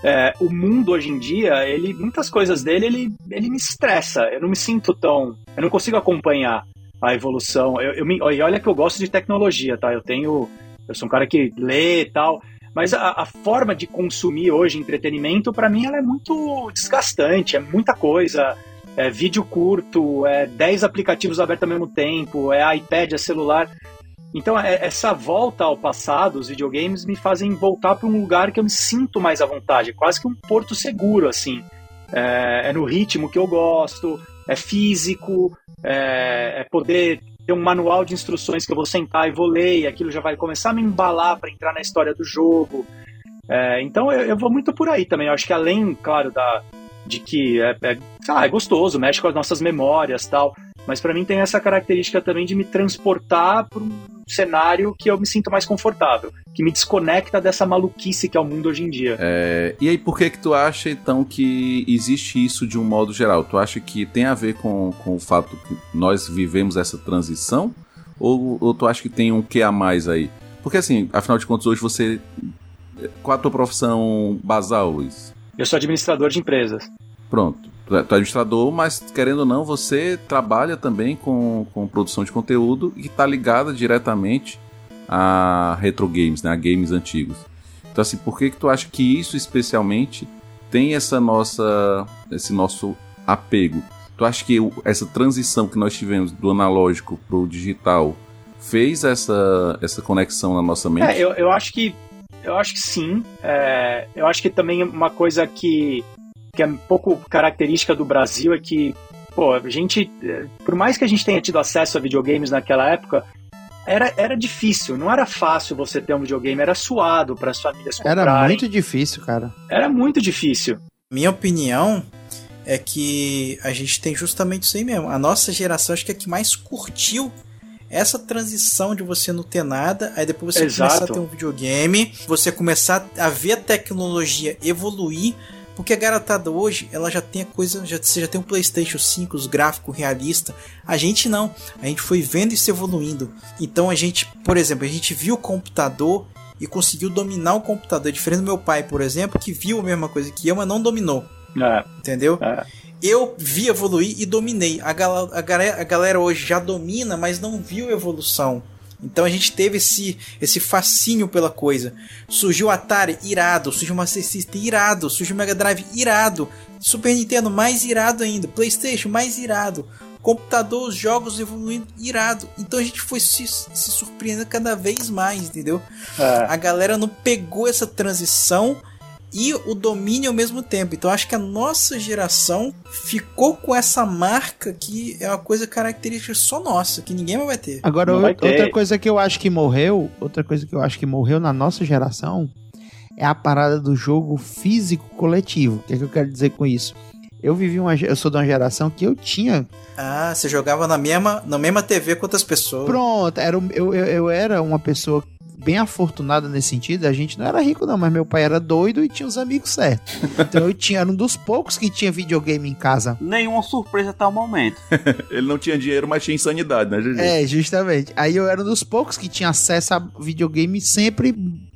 É, o mundo hoje em dia, ele, muitas coisas dele, ele, ele me estressa. Eu não me sinto tão. Eu não consigo acompanhar a evolução. Eu, eu me, e olha que eu gosto de tecnologia, tá? Eu tenho. Eu sou um cara que lê e tal. Mas a, a forma de consumir hoje entretenimento, pra mim, ela é muito desgastante. É muita coisa. É vídeo curto, é 10 aplicativos abertos ao mesmo tempo, é iPad, é celular. Então, é- essa volta ao passado, os videogames me fazem voltar para um lugar que eu me sinto mais à vontade, quase que um porto seguro, assim. É, é no ritmo que eu gosto, é físico, é, é poder ter um manual de instruções que eu vou sentar e vou ler, e aquilo já vai começar a me embalar para entrar na história do jogo. É, então, eu, eu vou muito por aí também. Eu acho que além, claro, da, de que é, é, lá, é gostoso, mexe com as nossas memórias tal. Mas pra mim tem essa característica também de me transportar para um cenário que eu me sinto mais confortável, que me desconecta dessa maluquice que é o mundo hoje em dia. É, e aí, por que que tu acha, então, que existe isso de um modo geral? Tu acha que tem a ver com, com o fato que nós vivemos essa transição? Ou, ou tu acha que tem um que a mais aí? Porque, assim, afinal de contas, hoje você... Qual a tua profissão basal, Luiz? Eu sou administrador de empresas. Pronto. Tu é tu é administrador, mas querendo ou não, você trabalha também com, com produção de conteúdo e está ligada diretamente a retro games, né? A games antigos. Então, assim, por que que tu acha que isso especialmente tem essa nossa, esse nosso apego. Tu acha que o- essa transição que nós tivemos do analógico pro digital fez essa, essa conexão na nossa mente? É, eu, eu acho que eu acho que sim. É, eu acho que também uma coisa que, que é um pouco característica do Brasil é que, pô, a gente, eh, por mais que a gente tenha tido acesso a videogames naquela época, era, era difícil, não era fácil você ter um videogame, era suado para as famílias comprarem. Era muito difícil, cara. Era muito difícil. Minha opinião é que a gente tem justamente isso aí mesmo. A nossa geração acho que é a que mais curtiu essa transição de você não ter nada, aí depois você Exato. começar a ter um videogame, você começar a ver a tecnologia evoluir, porque a garotada hoje, ela já tem a coisa, já, você já tem um PlayStation 5, os gráficos realistas. A gente não, a gente foi vendo isso evoluindo. Então a gente, por exemplo, a gente viu o computador e conseguiu dominar o computador. Diferente do meu pai, por exemplo, que viu a mesma coisa que eu, mas não dominou. É, Entendeu? é. Eu vi evoluir e dominei. A, gal a, galera, a galera hoje já domina, mas não viu evolução. Então a gente teve esse, esse fascínio pela coisa. Surgiu o Atari, irado. Surgiu o Master System, irado. Surgiu o Mega Drive, irado. Super Nintendo, mais irado ainda. PlayStation, mais irado. Computador, os jogos evoluindo, irado. Então a gente foi se, se surpreendendo cada vez mais, entendeu? É. A galera não pegou essa transição e o domínio ao mesmo tempo. Então acho que a nossa geração ficou com essa marca que é uma coisa característica só nossa, que ninguém vai ter. Agora, vai outra ter. coisa que eu acho que morreu, outra coisa que eu acho que morreu na nossa geração é a parada do jogo físico coletivo. O que, é que eu quero dizer com isso? Eu vivi uma, eu sou de uma geração que eu tinha, Ah, você jogava na mesma, na mesma TV com outras pessoas. pronto, era, eu, eu, eu era uma pessoa bem afortunada nesse sentido. A gente não era rico não, mas meu pai era doido e tinha os amigos certos. Então eu tinha, era um dos poucos que tinha videogame em casa. Nenhuma surpresa até o momento. Ele não tinha dinheiro, mas tinha insanidade, né, GG? É, justamente. Aí eu era um dos poucos que tinha acesso a videogame sempre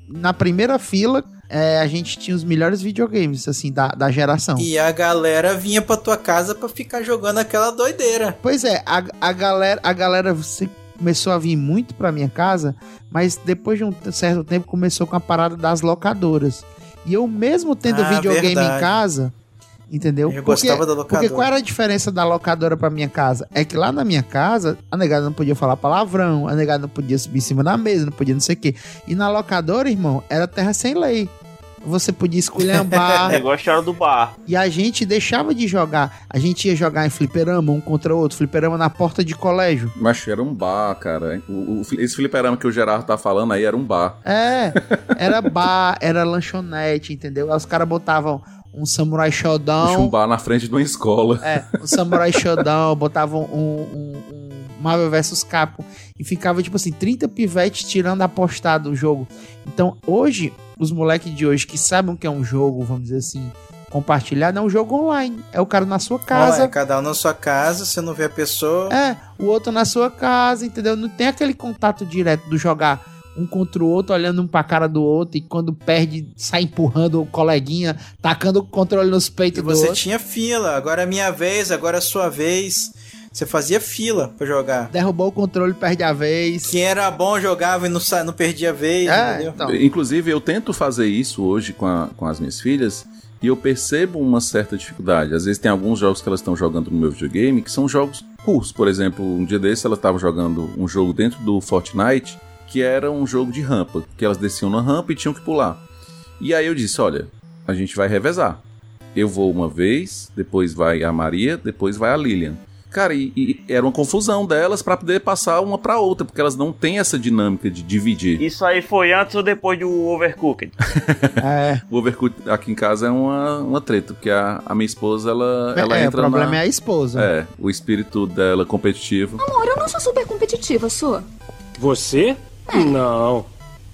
na primeira fila. é, a gente tinha os melhores videogames, assim, da, da geração. E a galera vinha pra tua casa pra ficar jogando aquela doideira. Pois é, a, a galera, a galera você começou a vir muito pra minha casa, mas depois de um certo tempo começou com a parada das locadoras. E eu mesmo tendo Ah, videogame verdade. em casa, entendeu? Eu gostava da locadora. Porque qual era a diferença da locadora pra minha casa? É que lá na minha casa, a negada não podia falar palavrão, a negada não podia subir em cima da mesa, não podia não sei o quê. E na locadora, irmão, era terra sem lei. Você podia esculhambar. É igual a história do bar. E a gente deixava de jogar. A gente ia jogar em fliperama, um contra o outro, fliperama na porta de colégio. Mas era um bar, cara. O, o- esse fliperama que o Gerardo tá falando aí era um bar. É, era bar, era lanchonete, entendeu? Aí os caras botavam um Samurai Tinha um Shodown. bar na frente de uma escola. É, um Samurai Shodown, botavam um, um, um Marvel vs Capcom e ficava tipo assim, 30 pivetes tirando a postada do jogo. Então hoje, os moleques de hoje que sabem o que é um jogo, vamos dizer assim, compartilhado, é um jogo online. É o cara na sua casa. Olha, cada um na sua casa, você não vê a pessoa. É, o outro na sua casa, entendeu? Não tem aquele contato direto do jogar um contra o outro, olhando um pra cara do outro, e quando perde, sai empurrando o coleguinha, tacando o controle nos E peitos do você outro. tinha fila, agora é minha vez, agora é sua vez. Você fazia fila pra jogar. Derrubou o controle, perde a vez. Quem era bom jogava e não, sa- não perdia a vez, É, entendeu? então. Inclusive, eu tento fazer isso hoje com, a- com as minhas filhas e eu percebo uma certa dificuldade. Às vezes tem alguns jogos que elas estão jogando no meu videogame que são jogos curtos. Por exemplo, um dia desse elas estavam jogando um jogo dentro do Fortnite que era um jogo de rampa, que elas desciam na rampa e tinham que pular. E aí eu disse, olha, a gente vai revezar. Eu vou uma vez, depois vai a Maria, depois vai a Lilian. Cara, e, e era uma confusão delas pra poder passar uma pra outra, porque elas não têm essa dinâmica de dividir. Isso aí foi antes ou depois do Overcooked? É, O Overcooked aqui em casa é uma, uma treta, porque a, a minha esposa, ela, ela é, o entra problema na... é a esposa. É, o espírito dela competitivo. Amor, eu não sou super competitiva, sou. Você? Não.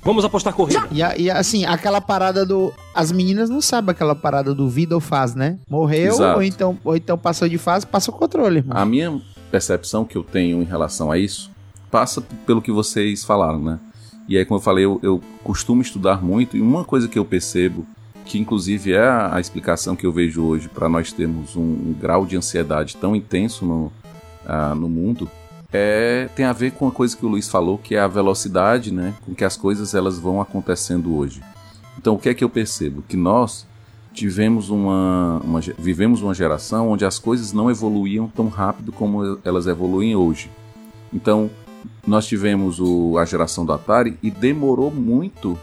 Vamos apostar corrida. E, a- e assim, aquela parada do. As meninas não sabem aquela parada do vida ou faz, né? Morreu, Exato. ou então, ou então passou de fase, passa o controle, irmão. A minha percepção que eu tenho em relação a isso passa pelo que vocês falaram, né? E aí, como eu falei, eu, eu costumo estudar muito, e uma coisa que eu percebo, que inclusive é a, a explicação que eu vejo hoje para nós termos um, um grau de ansiedade tão intenso no, ah, no mundo, é, tem a ver com a coisa que o Luiz falou, que é a velocidade, né? Com que as coisas elas vão acontecendo hoje. Então, o que é que eu percebo? Que nós tivemos uma, uma, vivemos uma geração onde as coisas não evoluíam tão rápido como elas evoluem hoje. Então, nós tivemos o, a geração do Atari e demorou muito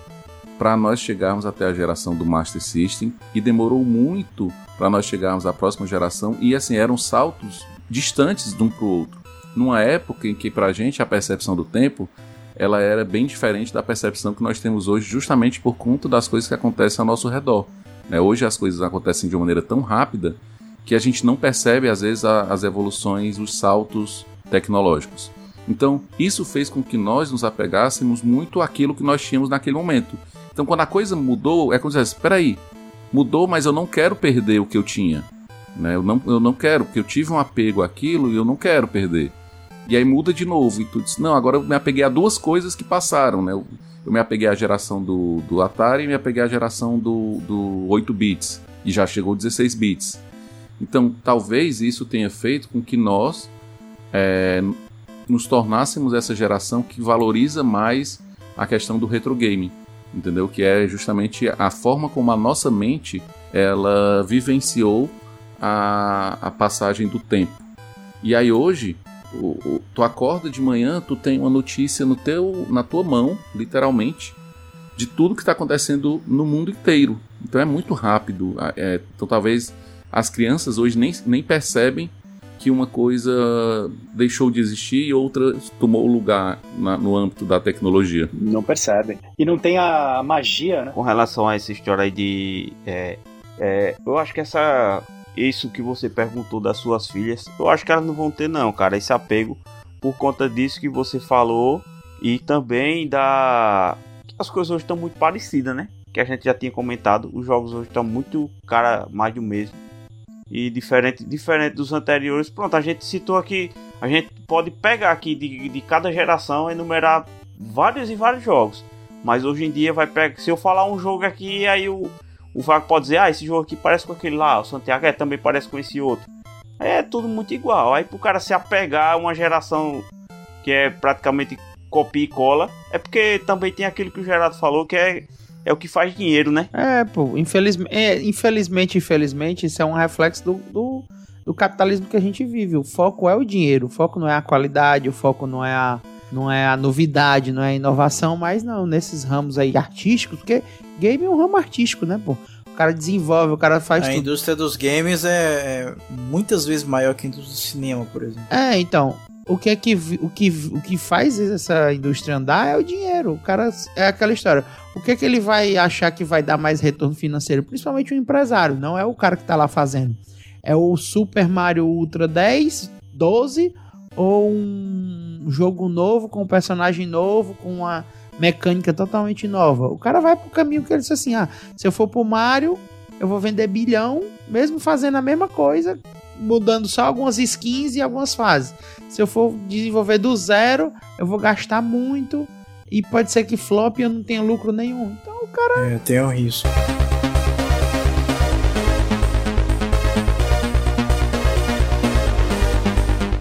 para nós chegarmos até a geração do Master System e demorou muito para nós chegarmos à próxima geração e assim eram saltos distantes de um para o outro. Numa época em que para a gente a percepção do tempo ela era bem diferente da percepção que nós temos hoje, justamente por conta das coisas que acontecem ao nosso redor. Né? Hoje as coisas acontecem de uma maneira tão rápida que a gente não percebe às vezes a, as evoluções, os saltos tecnológicos. Então, isso fez com que nós nos apegássemos muito àquilo que nós tínhamos naquele momento. Então, quando a coisa mudou, é como se espera aí, mudou, mas eu não quero perder o que eu tinha. Né? Eu, não, eu não quero, porque eu tive um apego àquilo e eu não quero perder. E aí muda de novo. E tu diz, não, agora eu me apeguei a duas coisas que passaram, né? Eu, eu me apeguei à geração do, do Atari e me apeguei à geração do, do 8 bits. E já chegou 16 bits. Então, talvez isso tenha feito com que nós é, nos tornássemos essa geração que valoriza mais a questão do retro gaming, entendeu? Que é justamente a forma como a nossa mente ela vivenciou a, a passagem do tempo. E aí hoje, o, o, tu acorda de manhã, tu tem uma notícia no teu, na tua mão, literalmente, de tudo que está acontecendo no mundo inteiro. Então é muito rápido. É, então talvez as crianças hoje nem, nem percebem que uma coisa deixou de existir e outra tomou lugar na, no âmbito da tecnologia. Não percebem. E não tem a magia, né? Com relação a essa história aí de. É, é, eu acho que essa. Isso que você perguntou das suas filhas, eu acho que elas não vão ter, não, cara, esse apego por conta disso que você falou e também da. As coisas hoje estão muito parecidas, né? Que a gente já tinha comentado, os jogos hoje estão muito, cara, mais do mesmo e diferente, diferente dos anteriores. Pronto, a gente citou aqui, a gente pode pegar aqui de, de cada geração enumerar vários e vários jogos. Mas hoje em dia vai pegar, se eu falar um jogo aqui, aí o, o Vago pode dizer, ah, esse jogo aqui parece com aquele lá, o Santiago é, também parece com esse outro. É tudo muito igual. Aí pro cara se apegar a uma geração que é praticamente copia e cola, é porque também tem aquilo que o Gerardo falou, que é é o que faz dinheiro, né? É, pô, infelizmente, é, infelizmente, infelizmente, isso é um reflexo do, do, do, capitalismo que a gente vive. O foco é o dinheiro, o foco não é a qualidade, o foco não é a, não é a novidade, não é a inovação, mas não, nesses ramos aí artísticos, porque game é um ramo artístico, né, pô? O cara desenvolve, o cara faz a tudo. A indústria dos games é, é muitas vezes maior que a indústria do cinema, por exemplo. É, então, o que é que o que, o que faz essa indústria andar é o dinheiro. O cara é aquela história. O que é que ele vai achar que vai dar mais retorno financeiro? Principalmente o empresário, não é o cara que tá lá fazendo. É o Super Mario Ultra 10, 12 ou um jogo novo com um personagem novo, com uma mecânica totalmente nova. O cara vai pro caminho que ele disse assim: "Ah, se eu for pro Mario, eu vou vender bilhão, mesmo fazendo a mesma coisa, mudando só algumas skins e algumas fases. Se eu for desenvolver do zero, eu vou gastar muito e pode ser que flop e eu não tenha lucro nenhum. Então o cara. É, tem um risco.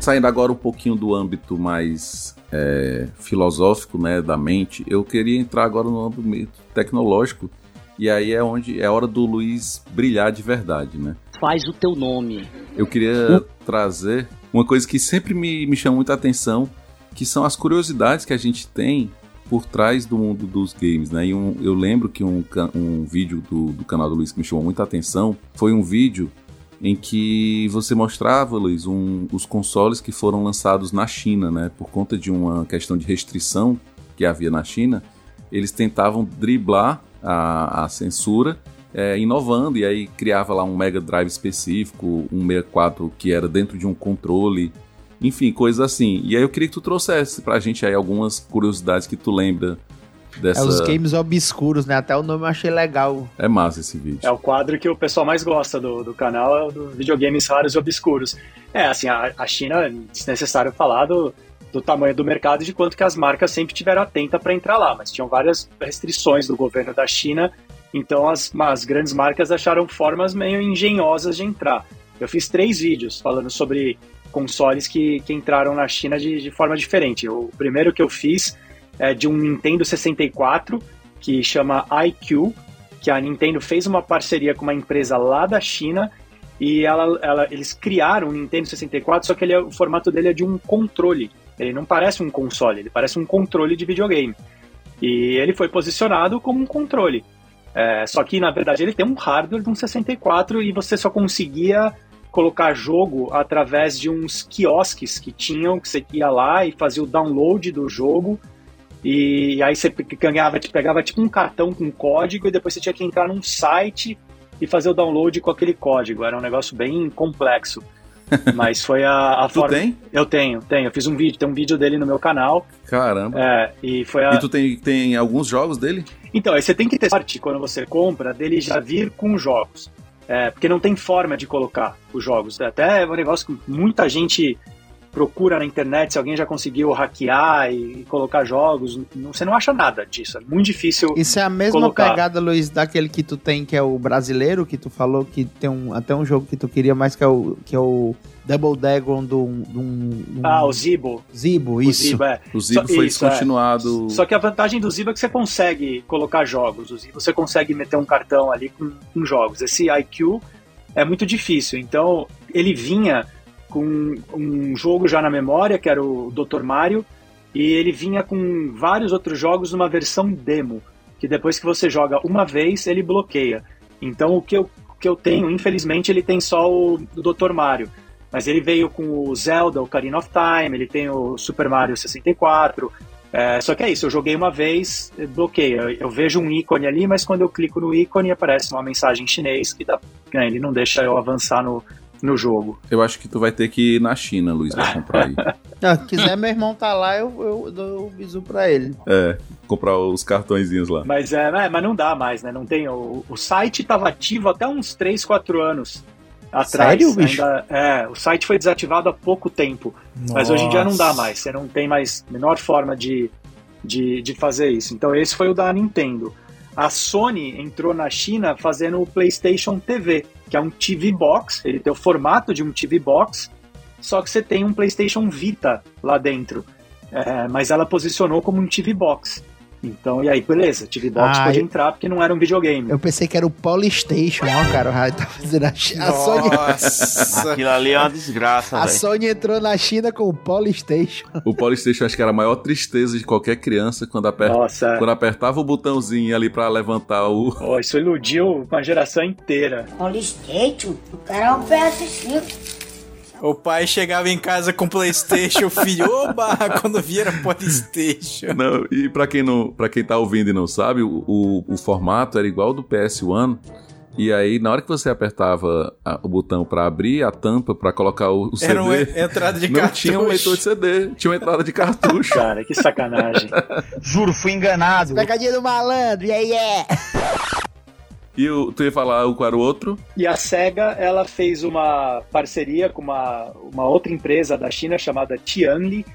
Saindo agora um pouquinho do âmbito mais é, filosófico, né, da mente, eu queria entrar agora no âmbito tecnológico e aí é onde é a hora do Luiz brilhar de verdade, né? Faz o teu nome. Eu queria trazer uma coisa que sempre me, me chama muita atenção, que são as curiosidades que a gente tem por trás do mundo dos games, né? E um, eu lembro que um, um vídeo do, do canal do Luiz que me chamou muita atenção foi um vídeo em que você mostrava, Luiz, um, os consoles que foram lançados na China, né? Por conta de uma questão de restrição que havia na China, eles tentavam driblar a, a censura, é, inovando, e aí criava lá um Mega Drive específico, um 64 que era dentro de um controle, enfim, coisas assim. E aí eu queria que tu trouxesse pra gente aí algumas curiosidades que tu lembra dessa... É os games obscuros, né? Até o nome eu achei legal. É massa esse vídeo. É o quadro que o pessoal mais gosta do, do canal, é o do videogames raros e obscuros. É, assim, a, a China, é desnecessário falar do, do tamanho do mercado e de quanto que as marcas sempre tiveram atenta para entrar lá, mas tinham várias restrições do governo da China, então as, as grandes marcas acharam formas meio engenhosas de entrar. Eu fiz três vídeos falando sobre consoles que, que entraram na China de, de forma diferente. O primeiro que eu fiz é de um Nintendo 64 que chama iQ, que a Nintendo fez uma parceria com uma empresa lá da China e ela, ela, eles criaram o Nintendo 64, só que ele é- o formato dele é de um controle. Ele não parece um console, ele parece um controle de videogame. E ele foi posicionado como um controle. É, só que, na verdade, ele tem um hardware de um 64 e você só conseguia colocar jogo através de uns quiosques que tinham, que você ia lá e fazia o download do jogo. E aí você ganhava, pegava tipo um cartão com código e depois você tinha que entrar num site e fazer o download com aquele código. Era um negócio bem complexo. Mas foi a, a Tu forma. tem? Eu tenho, tenho. Eu fiz um vídeo, tem um vídeo dele no meu canal. Caramba. É, e foi a. E tu tem, tem alguns jogos dele? Então, aí você tem que ter sorte quando você compra dele já vir com jogos. É, porque não tem forma de colocar os jogos. Até é um negócio que muita gente procura na internet se alguém já conseguiu hackear e, colocar jogos. Não- você não acha nada disso. É muito difícil. Isso é a mesma colocar. pegada, Luiz, daquele que tu tem, que é o brasileiro, que tu falou que tem um, até um jogo que tu queria mais, que é o, que é o Double Dragon do, do, do Ah, o Zibo. Zibo, O isso. Zibo, é. O Zibo foi isso, é. descontinuado. Só que a vantagem do Zibo é que você consegue colocar jogos. O Zibo você consegue meter um cartão ali com, com jogos. Esse IQ é muito difícil. Então, ele vinha com um jogo já na memória, que era o Dr. Mario, e ele vinha com vários outros jogos numa versão demo, que depois que você joga uma vez, ele bloqueia. Então, o que eu, o que eu tenho, infelizmente, ele tem só o, o Dr. Mario. Mas ele veio com o Zelda, o Ocarina of Time, ele tem o Super Mario 64. É, só que é isso, eu joguei uma vez, eh, bloqueia. Eu, eu vejo um ícone ali, mas quando eu clico no ícone aparece uma mensagem em chinês que dá, né, ele não deixa eu avançar no, no jogo. Eu acho que tu vai ter que ir na China, Luiz, pra comprar aí. Ah, se quiser, meu irmão tá lá, eu, eu dou o bisu pra ele. é, comprar os cartõezinhos lá. Mas, é, é, mas não dá mais, né? Não tem, o, o site estava ativo até uns 3, 4 anos atrás. Sério, bicho? Ainda- é, o site foi desativado há pouco tempo. Mas hoje em dia não dá mais. Você não tem mais menor forma de, de, de fazer isso. Então esse foi o da Nintendo. A Sony entrou na China fazendo o PlayStation TV, que é um TV Box. Ele tem o formato de um TV Box, só que você tem um PlayStation Vita lá dentro. É, mas ela posicionou como um TV Box. Então, e aí, beleza, Box Ah, pode eu- entrar porque não era um videogame. Eu pensei que era o Polystation, ó, cara. O raio tá fazendo a, a Sony. Nossa. Aquilo ali é uma desgraça, A velho. Sony entrou na China com o Polystation. O Polystation acho que era a maior tristeza de qualquer criança quando, aper... Nossa, quando apertava o botãozinho ali pra levantar o. Pô, isso iludiu uma geração inteira. Polystation? O cara é um PS5. O pai chegava em casa com Playstation, o filho, oba, quando via era Playstation. Não, e pra quem não, para quem tá ouvindo e não sabe, o, o, o formato era igual ao do PS1. E aí, na hora que você apertava a- o botão pra abrir a tampa pra colocar o, o CD, Era uma entrada de não cartucho. tinha um leitor de CD, tinha uma entrada de cartucho. Cara, que sacanagem. Juro, fui enganado. Pegadinha do malandro, yeah, yeah. E o, tu ia falar o qual era o outro? E a SEGA, ela fez uma parceria com uma, uma outra empresa da China chamada Tianli.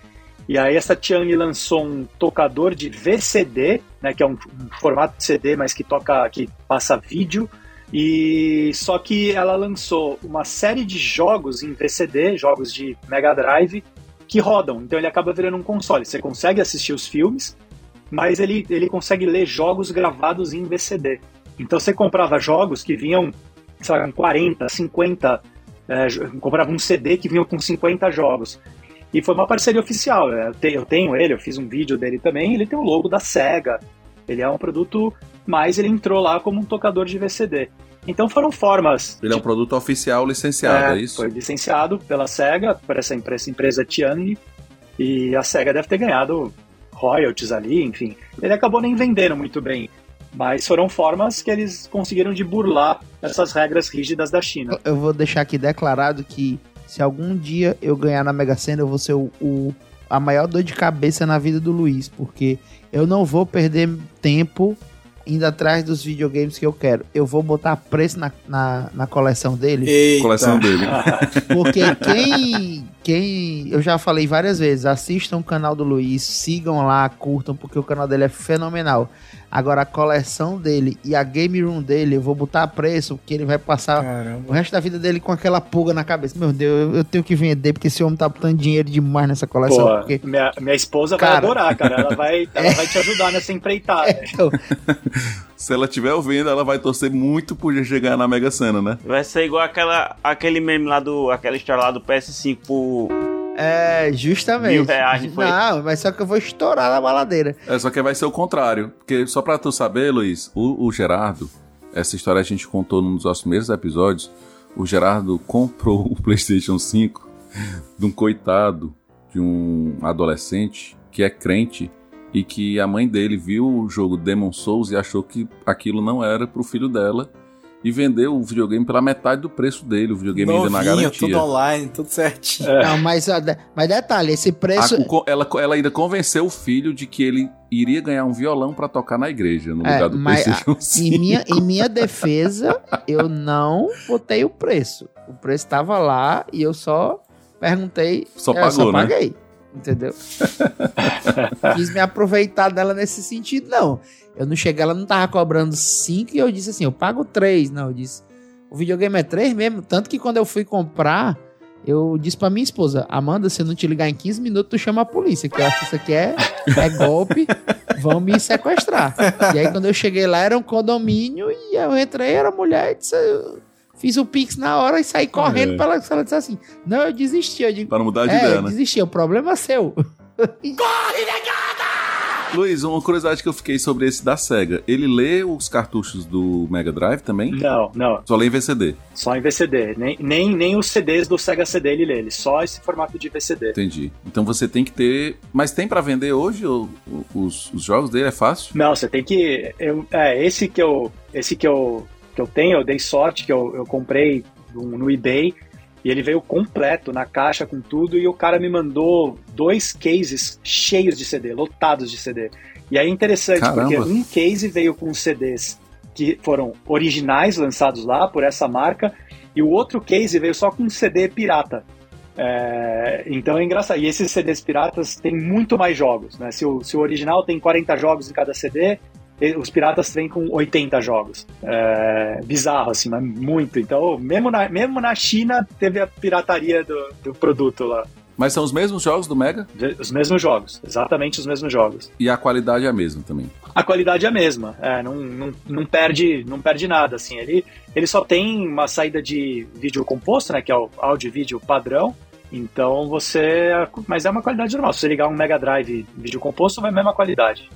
E aí essa Tianli lançou um tocador de VCD, né, que é um, um formato de CD, mas que toca, que passa vídeo. E só que ela lançou uma série de jogos em VCD, jogos de Mega Drive, que rodam. Então ele acaba virando um console. Você consegue assistir os filmes, mas ele, ele consegue ler jogos gravados em VCD. Então você comprava jogos que vinham, sei lá, com 40, 50, é, comprava um CD que vinha com 50 jogos. E foi uma parceria oficial. né? Eu, te- eu tenho ele, eu fiz um vídeo dele também, ele tem o logo da SEGA. Ele é um produto, mas ele entrou lá como um tocador de VCD. Então foram formas. Ele é um produto oficial licenciado, é, isso? Foi licenciado pela SEGA, por essa empresa, empresa Tianli, e a SEGA deve ter ganhado royalties ali, enfim. Ele acabou nem vendendo muito bem, mas foram formas que eles conseguiram de burlar essas regras rígidas da China. Eu vou deixar aqui declarado que se algum dia eu ganhar na Mega Sena, eu vou ser o, o- a maior dor de cabeça na vida do Luiz, porque eu não vou perder tempo indo atrás dos videogames que eu quero. Eu vou botar preço na, na, na coleção dele. Eita. Coleção dele. Porque quem, quem. Eu já falei várias vezes, assistam o canal do Luiz, sigam lá, curtam, porque o canal dele é fenomenal. Agora a coleção dele e a game room dele, eu vou botar a preço, porque ele vai passar Caramba. o resto da vida dele com aquela pulga na cabeça. Meu Deus, eu, eu tenho que vender, porque esse homem tá botando dinheiro demais nessa coleção. Pô, porque... minha, minha esposa vai Cara. adorar, cara. Ela vai, ela vai te ajudar nessa empreitada. Então, Se ela estiver ouvindo, ela vai torcer muito por chegar na Mega Sena, né? Vai ser igual aquela, aquele meme lá do. aquela história lá do PS5 por. É, justamente. Mil reais, não foi? Não, mas só que eu vou estourar na baladeira. É, só que vai ser o contrário. Porque, só pra tu saber, Luiz, o, o Gerardo, essa história a gente contou num dos nossos primeiros episódios. O Gerardo comprou o PlayStation 5 de um coitado, de um adolescente que é crente e que a mãe dele viu o jogo Demon Souls e achou que aquilo não era pro filho dela e vendeu o videogame pela metade do preço dele, o videogame ainda na Novinho, garantia. tudo online, tudo certinho. Não, mas, mas detalhe, esse preço. A- ela, ela ainda convenceu o filho de que ele iria ganhar um violão pra tocar na igreja, no É, lugar do mas PlayStation a- 5. em, minha, em minha defesa, eu não botei o preço. O preço estava lá e eu só perguntei. Só eu pagou, só né? paguei. Entendeu? Quis me aproveitar dela nesse sentido, não. Eu não cheguei, ela não tava cobrando 5 e eu disse assim: eu pago 3. Não, eu disse: o videogame é 3 mesmo. Tanto que quando eu fui comprar, eu disse pra minha esposa: Amanda, se eu não te ligar em 15 minutos, tu chama a polícia, que eu acho que isso aqui é, é golpe, vão me sequestrar. E aí, quando eu cheguei lá, era um condomínio e eu entrei, era mulher e disse. Fiz o Pix na hora e saí correndo É. pra ela, ela disse assim: Não, eu desisti. Eu digo, Pra não mudar de é, ideia, eu né? desisti, o problema é seu. Luiz, uma curiosidade que eu fiquei sobre esse da SEGA. Ele lê os cartuchos do Mega Drive também? Não, não. Só lê em VCD. Só em VCD. Nem, nem, nem os CDs do Sega CD ele lê, ele só esse formato de VCD. Entendi. Então você tem que ter. Mas tem pra vender hoje o- o- os, os jogos dele? É fácil? Não, você tem que. eu- é, esse que eu. Esse que eu, que eu tenho, eu dei sorte que eu, eu comprei no, no eBay. E ele veio completo na caixa com tudo. E o cara me mandou dois cases cheios de CD, lotados de CD. E aí é interessante, Caramba. porque um case veio com CDs que foram originais lançados lá por essa marca. E o outro case veio só com CD pirata. É, então é engraçado. E esses CDs piratas têm muito mais jogos. Né? Se, o, se o original tem 40 jogos em cada CD, os piratas vêm com 80 jogos. É, bizarro, assim, mas muito. Então, mesmo na, mesmo na China, teve a pirataria do, do produto lá. Mas são os mesmos jogos do Mega? Os mesmos jogos, exatamente os mesmos jogos. E a qualidade é a mesma também. A qualidade é a mesma, é, não, não, não, perde, não perde nada, assim, ele, ele só tem uma saída de vídeo composto, né, que é o áudio e vídeo padrão, então você, mas é uma qualidade normal, se você ligar um Mega Drive vídeo composto, vai a mesma qualidade,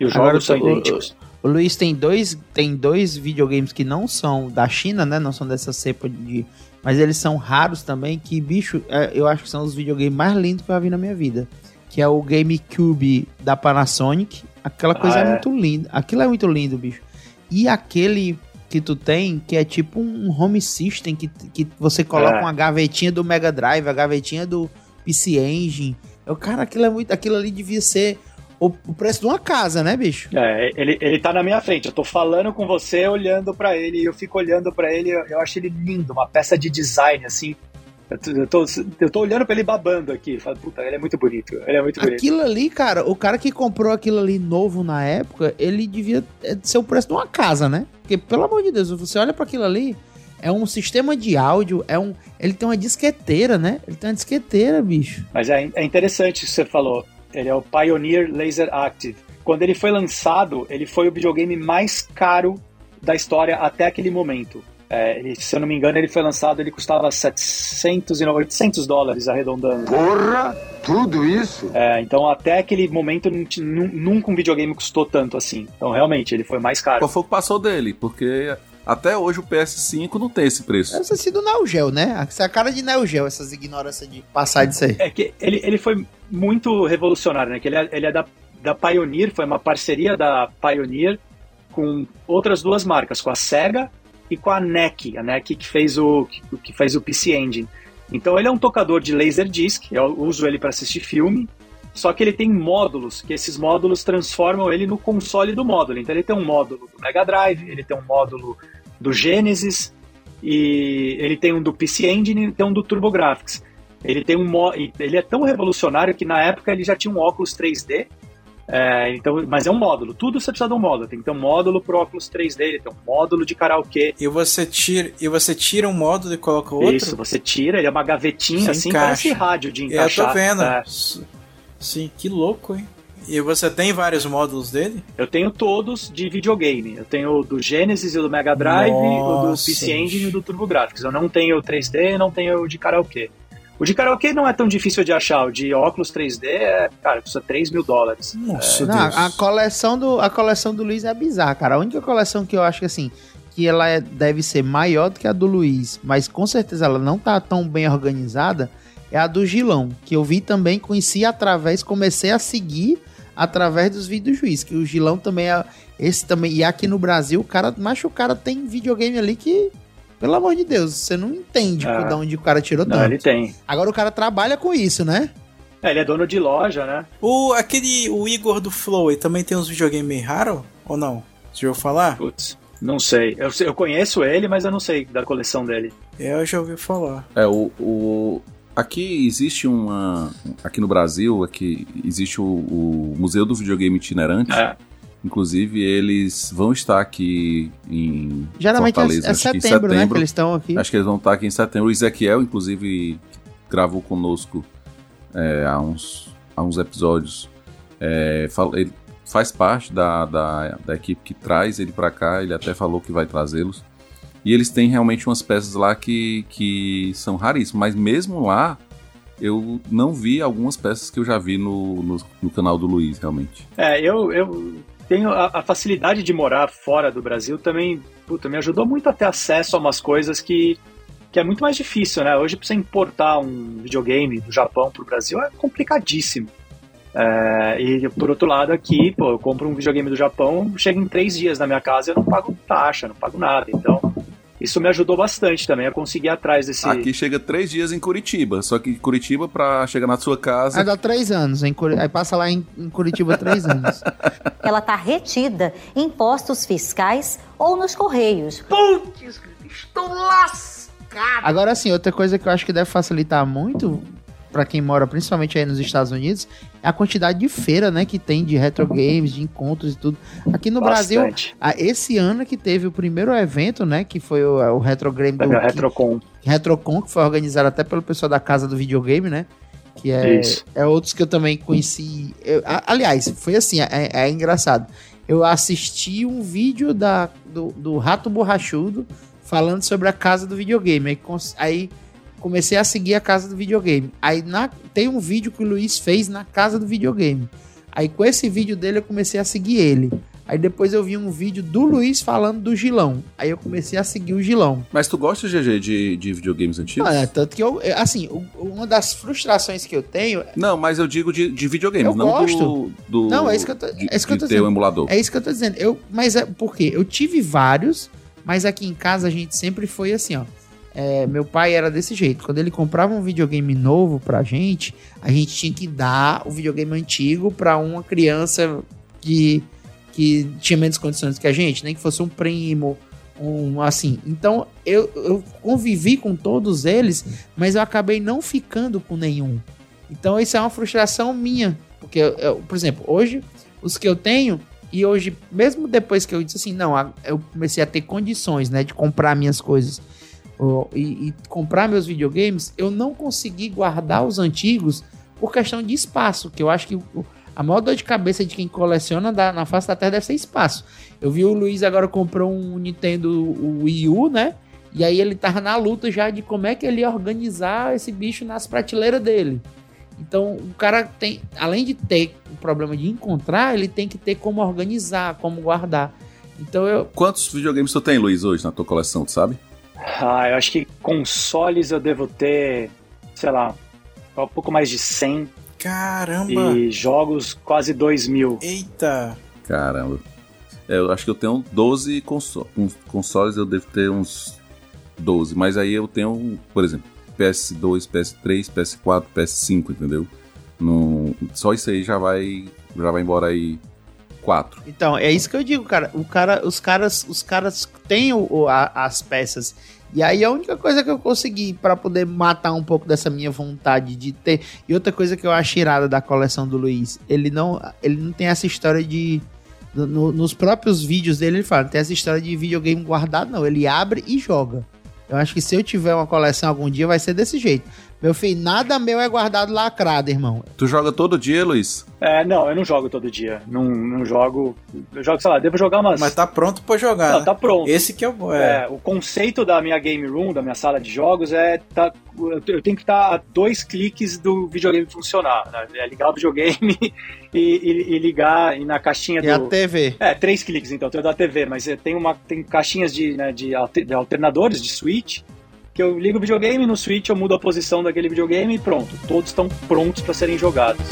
e os Agora, jogos são o- idênticos. O Luiz tem dois, tem dois videogames que não são da China, né? Não são dessa cepa de. Mas eles são raros também, que, bicho, é, eu acho que são os videogames mais lindos que eu já vi na minha vida. Que é o GameCube da Panasonic. Aquela coisa Ah, é. é? muito linda. Aquilo é muito lindo, bicho. E aquele que tu tem, que é tipo um home system, que, que você coloca É. uma gavetinha do Mega Drive, a gavetinha do PC Engine. Eu, cara, aquilo é muito. Aquilo ali devia ser o, o preço de uma casa, né, bicho? É, ele, ele tá na minha frente, eu tô falando com você, olhando pra ele, e eu fico olhando pra ele, eu, eu acho ele lindo, uma peça de design, assim, eu tô, eu tô, eu tô olhando pra ele babando aqui, falo, puta, ele é muito bonito, ele é muito bonito. Aquilo ali, cara, o cara que comprou aquilo ali novo na época, ele devia é, ser o preço de uma casa, né? Porque, pelo amor de Deus, você olha para aquilo ali, é um sistema de áudio, é um. Ele tem uma disqueteira, né? Ele tem uma disqueteira, bicho. Mas é, é interessante o que você falou. Ele é o Pioneer Laser Active. Quando ele foi lançado, ele foi o videogame mais caro da história até aquele momento. É, ele, se eu não me engano, ele foi lançado, ele custava 700 e 800 dólares arredondando. Porra! Tudo isso? É, então até aquele momento nunca um videogame custou tanto assim. Então realmente ele foi mais caro. Qual foi o que passou dele? Porque até hoje o PS5 não tem esse preço. Deve ter sido o Neo Geo, né? Essa é a cara de Neo Geo, essas ignorâncias de passar disso aí. É que ele, ele foi muito revolucionário, né? Que ele é, ele é da, da Pioneer, foi uma parceria da Pioneer com outras duas marcas, com a Sega e com a NEC, a NEC que fez o que, que fez o PC Engine. Então ele é um tocador de Laserdisc, eu uso ele para assistir filme, só que ele tem módulos, que esses módulos transformam ele no console do módulo. Então ele tem um módulo do Mega Drive, ele tem um módulo do Genesis e ele tem um do PC Engine e tem um do TurboGrafx. Ele tem um ele é tão revolucionário que na época ele já tinha um óculos 3D. é, então, mas é um módulo. Tudo você precisa de um módulo. Tem que ter um módulo pro óculos 3D, ele tem um módulo de karaokê. E você tira, e você tira um módulo e coloca outro? Isso, você tira, ele é uma gavetinha assim, encaixa. parece rádio de É, eu encaixar. tô vendo. É. Sim, que louco, hein? E você tem vários módulos dele? Eu tenho todos de videogame. Eu tenho o do Genesis e o do Mega Drive, o do Nossa, PC Engine e o do TurboGrafx. Eu não tenho o 3D e não tenho o de karaokê. O de karaokê não é tão difícil de achar. O de óculos 3D é, cara, custa 3 mil dólares. Nossa, Não, a coleção do a coleção do Luiz é bizarra, cara. A única coleção que eu acho que assim que ela é- deve ser maior do que a do Luiz, mas com certeza ela não tá tão bem organizada, é a do Gilão, que eu vi também, conheci através, comecei a seguir através dos vídeos do juiz, que o Gilão também é esse também, e aqui no Brasil, o cara, mas o cara tem videogame ali que pelo amor de Deus, você não entende É. de onde o cara tirou Não, tanto. ele tem. Agora o cara trabalha com isso, né? É, ele é dono de loja, né? O, aquele, o Igor do Flow, ele também tem uns videogames meio raros? Ou não? Você já ouviu falar? Putz, não sei. Eu, eu conheço ele, mas eu não sei da coleção dele. Eu já ouvi falar. É, o, o- aqui existe uma. Aqui no Brasil, aqui existe o, o Museu do Videogame Itinerante. É. Inclusive, eles vão estar aqui em Geralmente é- Fortaleza. é acho que em setembro, né, que eles estão aqui. Acho que eles vão estar aqui em setembro. O Ezequiel, inclusive, gravou conosco é, há, uns, há uns episódios. É, ele faz parte da, da, da equipe que traz ele pra cá. Ele até falou que vai trazê-los. E eles têm realmente umas peças lá que, que são raríssimas. Mas mesmo lá, eu não vi algumas peças que eu já vi no, no, no canal do Luiz, realmente. É, eu, eu tenho a, a facilidade de morar fora do Brasil também, puta, me ajudou muito a ter acesso a umas coisas que, que é muito mais difícil, né? Hoje, pra você importar um videogame do Japão pro Brasil é complicadíssimo. É, e por outro lado, aqui, pô, eu compro um videogame do Japão, chega em três dias na minha casa e eu não pago taxa, não pago nada. Então, isso me ajudou bastante também a conseguir ir atrás desse. Aqui chega três dias em Curitiba. Só que Curitiba, pra chegar na sua casa. Aí dá três anos, em Curi- aí passa lá em, em Curitiba três anos. Ela está retida em postos fiscais ou nos correios. Putz, estou lascado. Agora sim, outra coisa que eu acho que deve facilitar muito pra quem mora principalmente aí nos Estados Unidos é a quantidade de feira, né, que tem de retro games, de encontros e tudo. Aqui no Bastante. Brasil, esse ano que teve o primeiro evento, né, que foi o, o Retro Game do o Retrocon. que- Retrocon, que foi organizado até pelo pessoal da Casa do Videogame, né? Que é, Isso. é outros que eu também conheci. Eu- aliás, foi assim, é, é engraçado. Eu assisti um vídeo da, do, do Rato Borrachudo falando sobre a Casa do Videogame. Aí, aí comecei a seguir a Casa do Videogame. Aí na- tem um vídeo que o Luiz fez na Casa do Videogame. Aí com esse vídeo dele eu comecei a seguir ele. Aí depois eu vi um vídeo do Luiz falando do Gilão. Aí eu comecei a seguir o Gilão. Mas tu gosta, GG, de, de videogames antigos? Ah, é, tanto que eu, eu- assim, uma das frustrações que eu tenho. Não, mas eu digo de, de videogames, Eu não gosto. do, do. Não, é isso que eu tô, de, é isso que eu tô dizendo. emulador. É isso que eu tô dizendo. Eu, mas é porque eu tive vários, mas aqui em casa a gente sempre foi assim, ó. É, meu pai era desse jeito. Quando ele comprava um videogame novo pra gente, a gente tinha que dar o videogame antigo pra uma criança que, que tinha menos condições que a gente, nem que fosse um primo, um assim. Então eu, eu convivi com todos eles, mas eu acabei não ficando com nenhum. Então isso é uma frustração minha, porque eu- eu, por exemplo, hoje os que eu tenho e hoje mesmo depois que eu disse assim, não, eu comecei a ter condições, né, de comprar minhas coisas e, e comprar meus videogames, eu não consegui guardar os antigos por questão de espaço, que eu acho que a maior dor de cabeça de quem coleciona da- na face da Terra deve ser espaço. Eu vi o Luiz agora comprou um Nintendo Wii U, né? E aí ele tava na luta já de como é que ele ia organizar esse bicho nas prateleiras dele. Então o cara tem, além de ter o problema de encontrar, ele tem que ter como organizar, como guardar. Então eu. Quantos videogames tu tem, Luiz, hoje na tua coleção, tu sabe? Ah, eu acho que consoles eu devo ter, sei lá, um pouco mais de 100 Caramba! e jogos quase 2 mil. Eita! Caramba. É, eu acho que eu tenho 12 conso uns consoles, eu devo ter uns 12. Mas aí eu tenho, por exemplo, PS2, PS3, PS4, PS5, entendeu? No, só isso aí já vai, já vai embora aí 4. Então, é isso que eu digo, cara. O cara os caras, os caras têm o, a- as peças. E aí a única coisa que eu consegui pra poder matar um pouco dessa minha vontade de ter. E outra coisa que eu acho irada da coleção do Luiz, ele não, ele não tem essa história de no- nos próprios vídeos dele ele fala, não tem essa história de videogame guardado não, ele abre e joga. Eu acho que se eu tiver uma coleção algum dia vai ser desse jeito. Meu filho, nada meu é guardado lacrado, irmão. Tu joga todo dia, Luiz? É, não, eu não jogo todo dia. Não, não jogo. Eu jogo, sei lá, devo jogar umas. Mas tá pronto pra jogar. Não, né? tá pronto. Esse que é o. É. É, o conceito da minha game room, da minha sala de jogos, é tá, eu tenho que estar a dois cliques do videogame funcionar. Né? É ligar o videogame e, e- e ligar e na caixinha E do. a TV. É, três cliques então, tem o da TV, mas tem, uma, tem caixinhas de, né, de alternadores, de switch, que eu ligo o videogame, no switch eu mudo a posição daquele videogame e pronto. Todos estão prontos para serem jogados.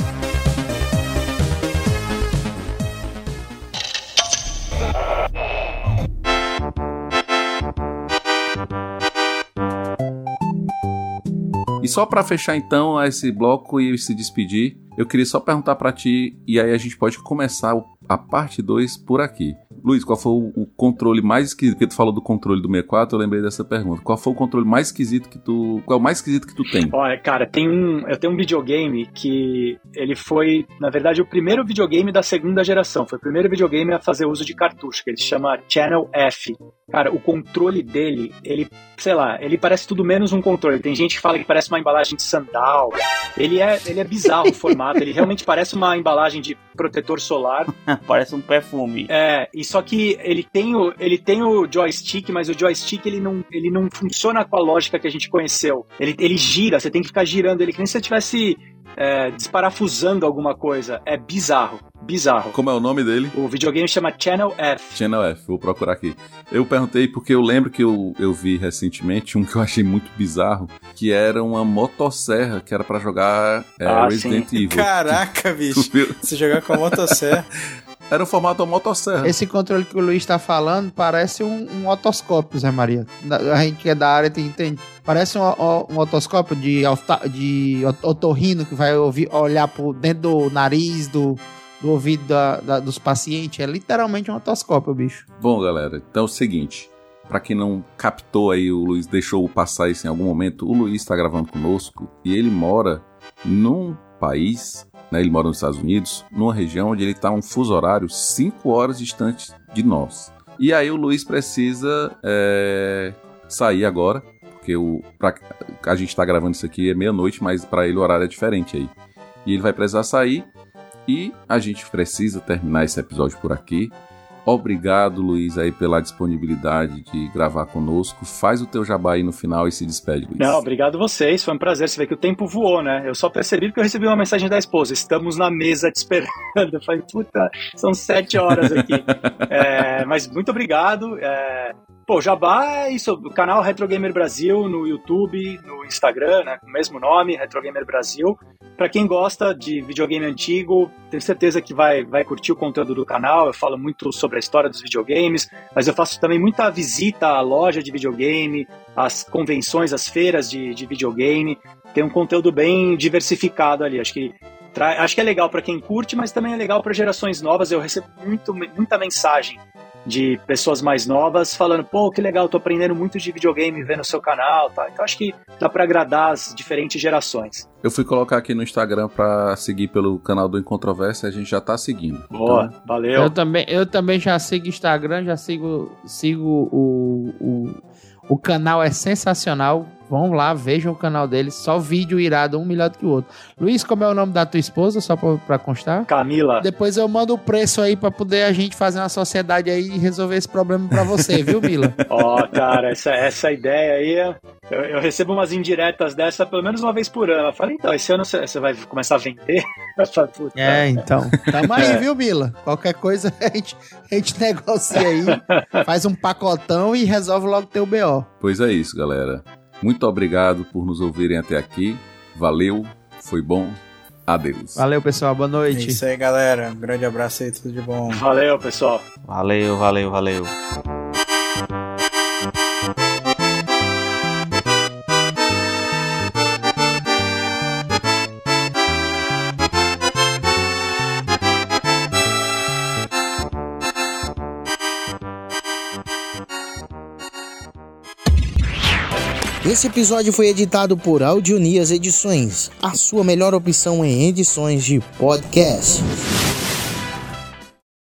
E só pra fechar então esse bloco e se despedir, eu queria só perguntar pra ti e aí a gente pode começar o- a parte 2 por aqui. Luiz, qual foi o, controle mais esquisito? Porque tu falou do controle do 64, eu lembrei dessa pergunta. Qual foi o controle mais esquisito que tu. Qual é o mais esquisito que tu tem? Olha, cara, tem um, eu tenho um videogame que ele foi, na verdade, o primeiro videogame da segunda geração. Foi o primeiro videogame a fazer uso de cartucho, que ele se chama Channel F. Cara, o controle dele, ele, sei lá, ele parece tudo menos um controle. Tem gente que fala que parece uma embalagem de sandal. Ele é, ele é bizarro o formato, ele realmente parece uma embalagem de protetor solar. Parece um perfume. É, e só que ele tem o, ele tem o joystick, mas o joystick ele não, ele não funciona com a lógica que a gente conheceu. Ele, ele gira, você tem que ficar girando ele, que nem se você estivesse é, desparafusando alguma coisa. É bizarro, bizarro. Como é o nome dele? O videogame chama Channel F. Channel F, vou procurar aqui. Eu perguntei porque eu lembro que eu, eu vi recentemente um que eu achei muito bizarro, que era uma motosserra que era pra jogar é, Ah, Resident sim. Evil. Caraca, bicho. Se jogar com a motosserra. Era o formato motosserra. Esse controle que o Luiz tá falando parece um, um otoscópio, Zé Maria. A gente que é da área tem- entende. Parece um, um otoscópio de, de ot- otorrino que vai ouvir, olhar por dentro do nariz, do, do ouvido da- da- dos pacientes. É literalmente um otoscópio, bicho. Bom, galera, então é o seguinte. Pra quem não captou aí, o Luiz deixou passar isso em algum momento. O Luiz está gravando conosco e ele mora num país, né? Ele mora nos Estados Unidos, numa região onde ele está um fuso horário 5 horas distante de nós. E aí o Luiz precisa é, sair agora, porque o, pra, a gente está gravando isso aqui é meia-noite, mas para ele o horário é diferente aí. E ele vai precisar sair e a gente precisa terminar esse episódio por aqui. Obrigado, Luiz, aí pela disponibilidade de gravar conosco. Faz o teu jabá aí no final e se despede, Luiz. Não, obrigado vocês, foi um prazer. Você vê que o tempo voou, né? Eu só percebi porque eu recebi uma mensagem da esposa. Estamos na mesa te esperando. Eu falei, puta, são sete horas aqui. É, mas muito obrigado. É, pô, Jabá é isso. O canal Retro Gamer Brasil no YouTube, no Instagram, né? Com o mesmo nome, Retro Gamer Brasil. Pra quem gosta de videogame antigo, tenho certeza que vai, vai curtir o conteúdo do canal. Eu falo muito sobre a história dos videogames, mas eu faço também muita visita à loja de videogame, às convenções, às feiras de, de videogame. Tem um conteúdo bem diversificado ali. Acho que acho que é legal para quem curte, mas também é legal para gerações novas. Eu recebo muito, muita mensagem de pessoas mais novas falando, pô, que legal, tô aprendendo muito de videogame vendo o seu canal, tá? Então acho que dá para agradar as diferentes gerações. Eu fui colocar aqui no Instagram pra seguir pelo canal do Incontrovérsia, a gente já tá seguindo. Boa, Então, valeu. Eu também, eu também já sigo Instagram, já sigo, sigo o, o, o canal, é sensacional. Vão lá, vejam o canal dele, só vídeo irado, um melhor do que o outro. Luiz, como é o nome da tua esposa, só pra, pra constar? Camila. Depois eu mando o preço aí pra poder a gente fazer uma sociedade aí e resolver esse problema pra você, viu, Mila? Ó, cara, essa, essa ideia aí, eu, eu recebo umas indiretas dessa pelo menos uma vez por ano. Eu falei, então, esse ano você, você vai começar a vender? Puta. É, então. Tamo aí, É. viu, Mila? Qualquer coisa a gente, a gente negocia aí, faz um pacotão e resolve logo teu BO. Pois é isso, galera. Muito obrigado por nos ouvirem até aqui. Valeu, foi bom. Adeus. Valeu, pessoal. Boa É noite. isso aí, galera. Um grande abraço aí, tudo de bom. Valeu, pessoal. Valeu, valeu, valeu. Esse episódio foi editado por Audionias Edições, a sua melhor opção em edições de podcast.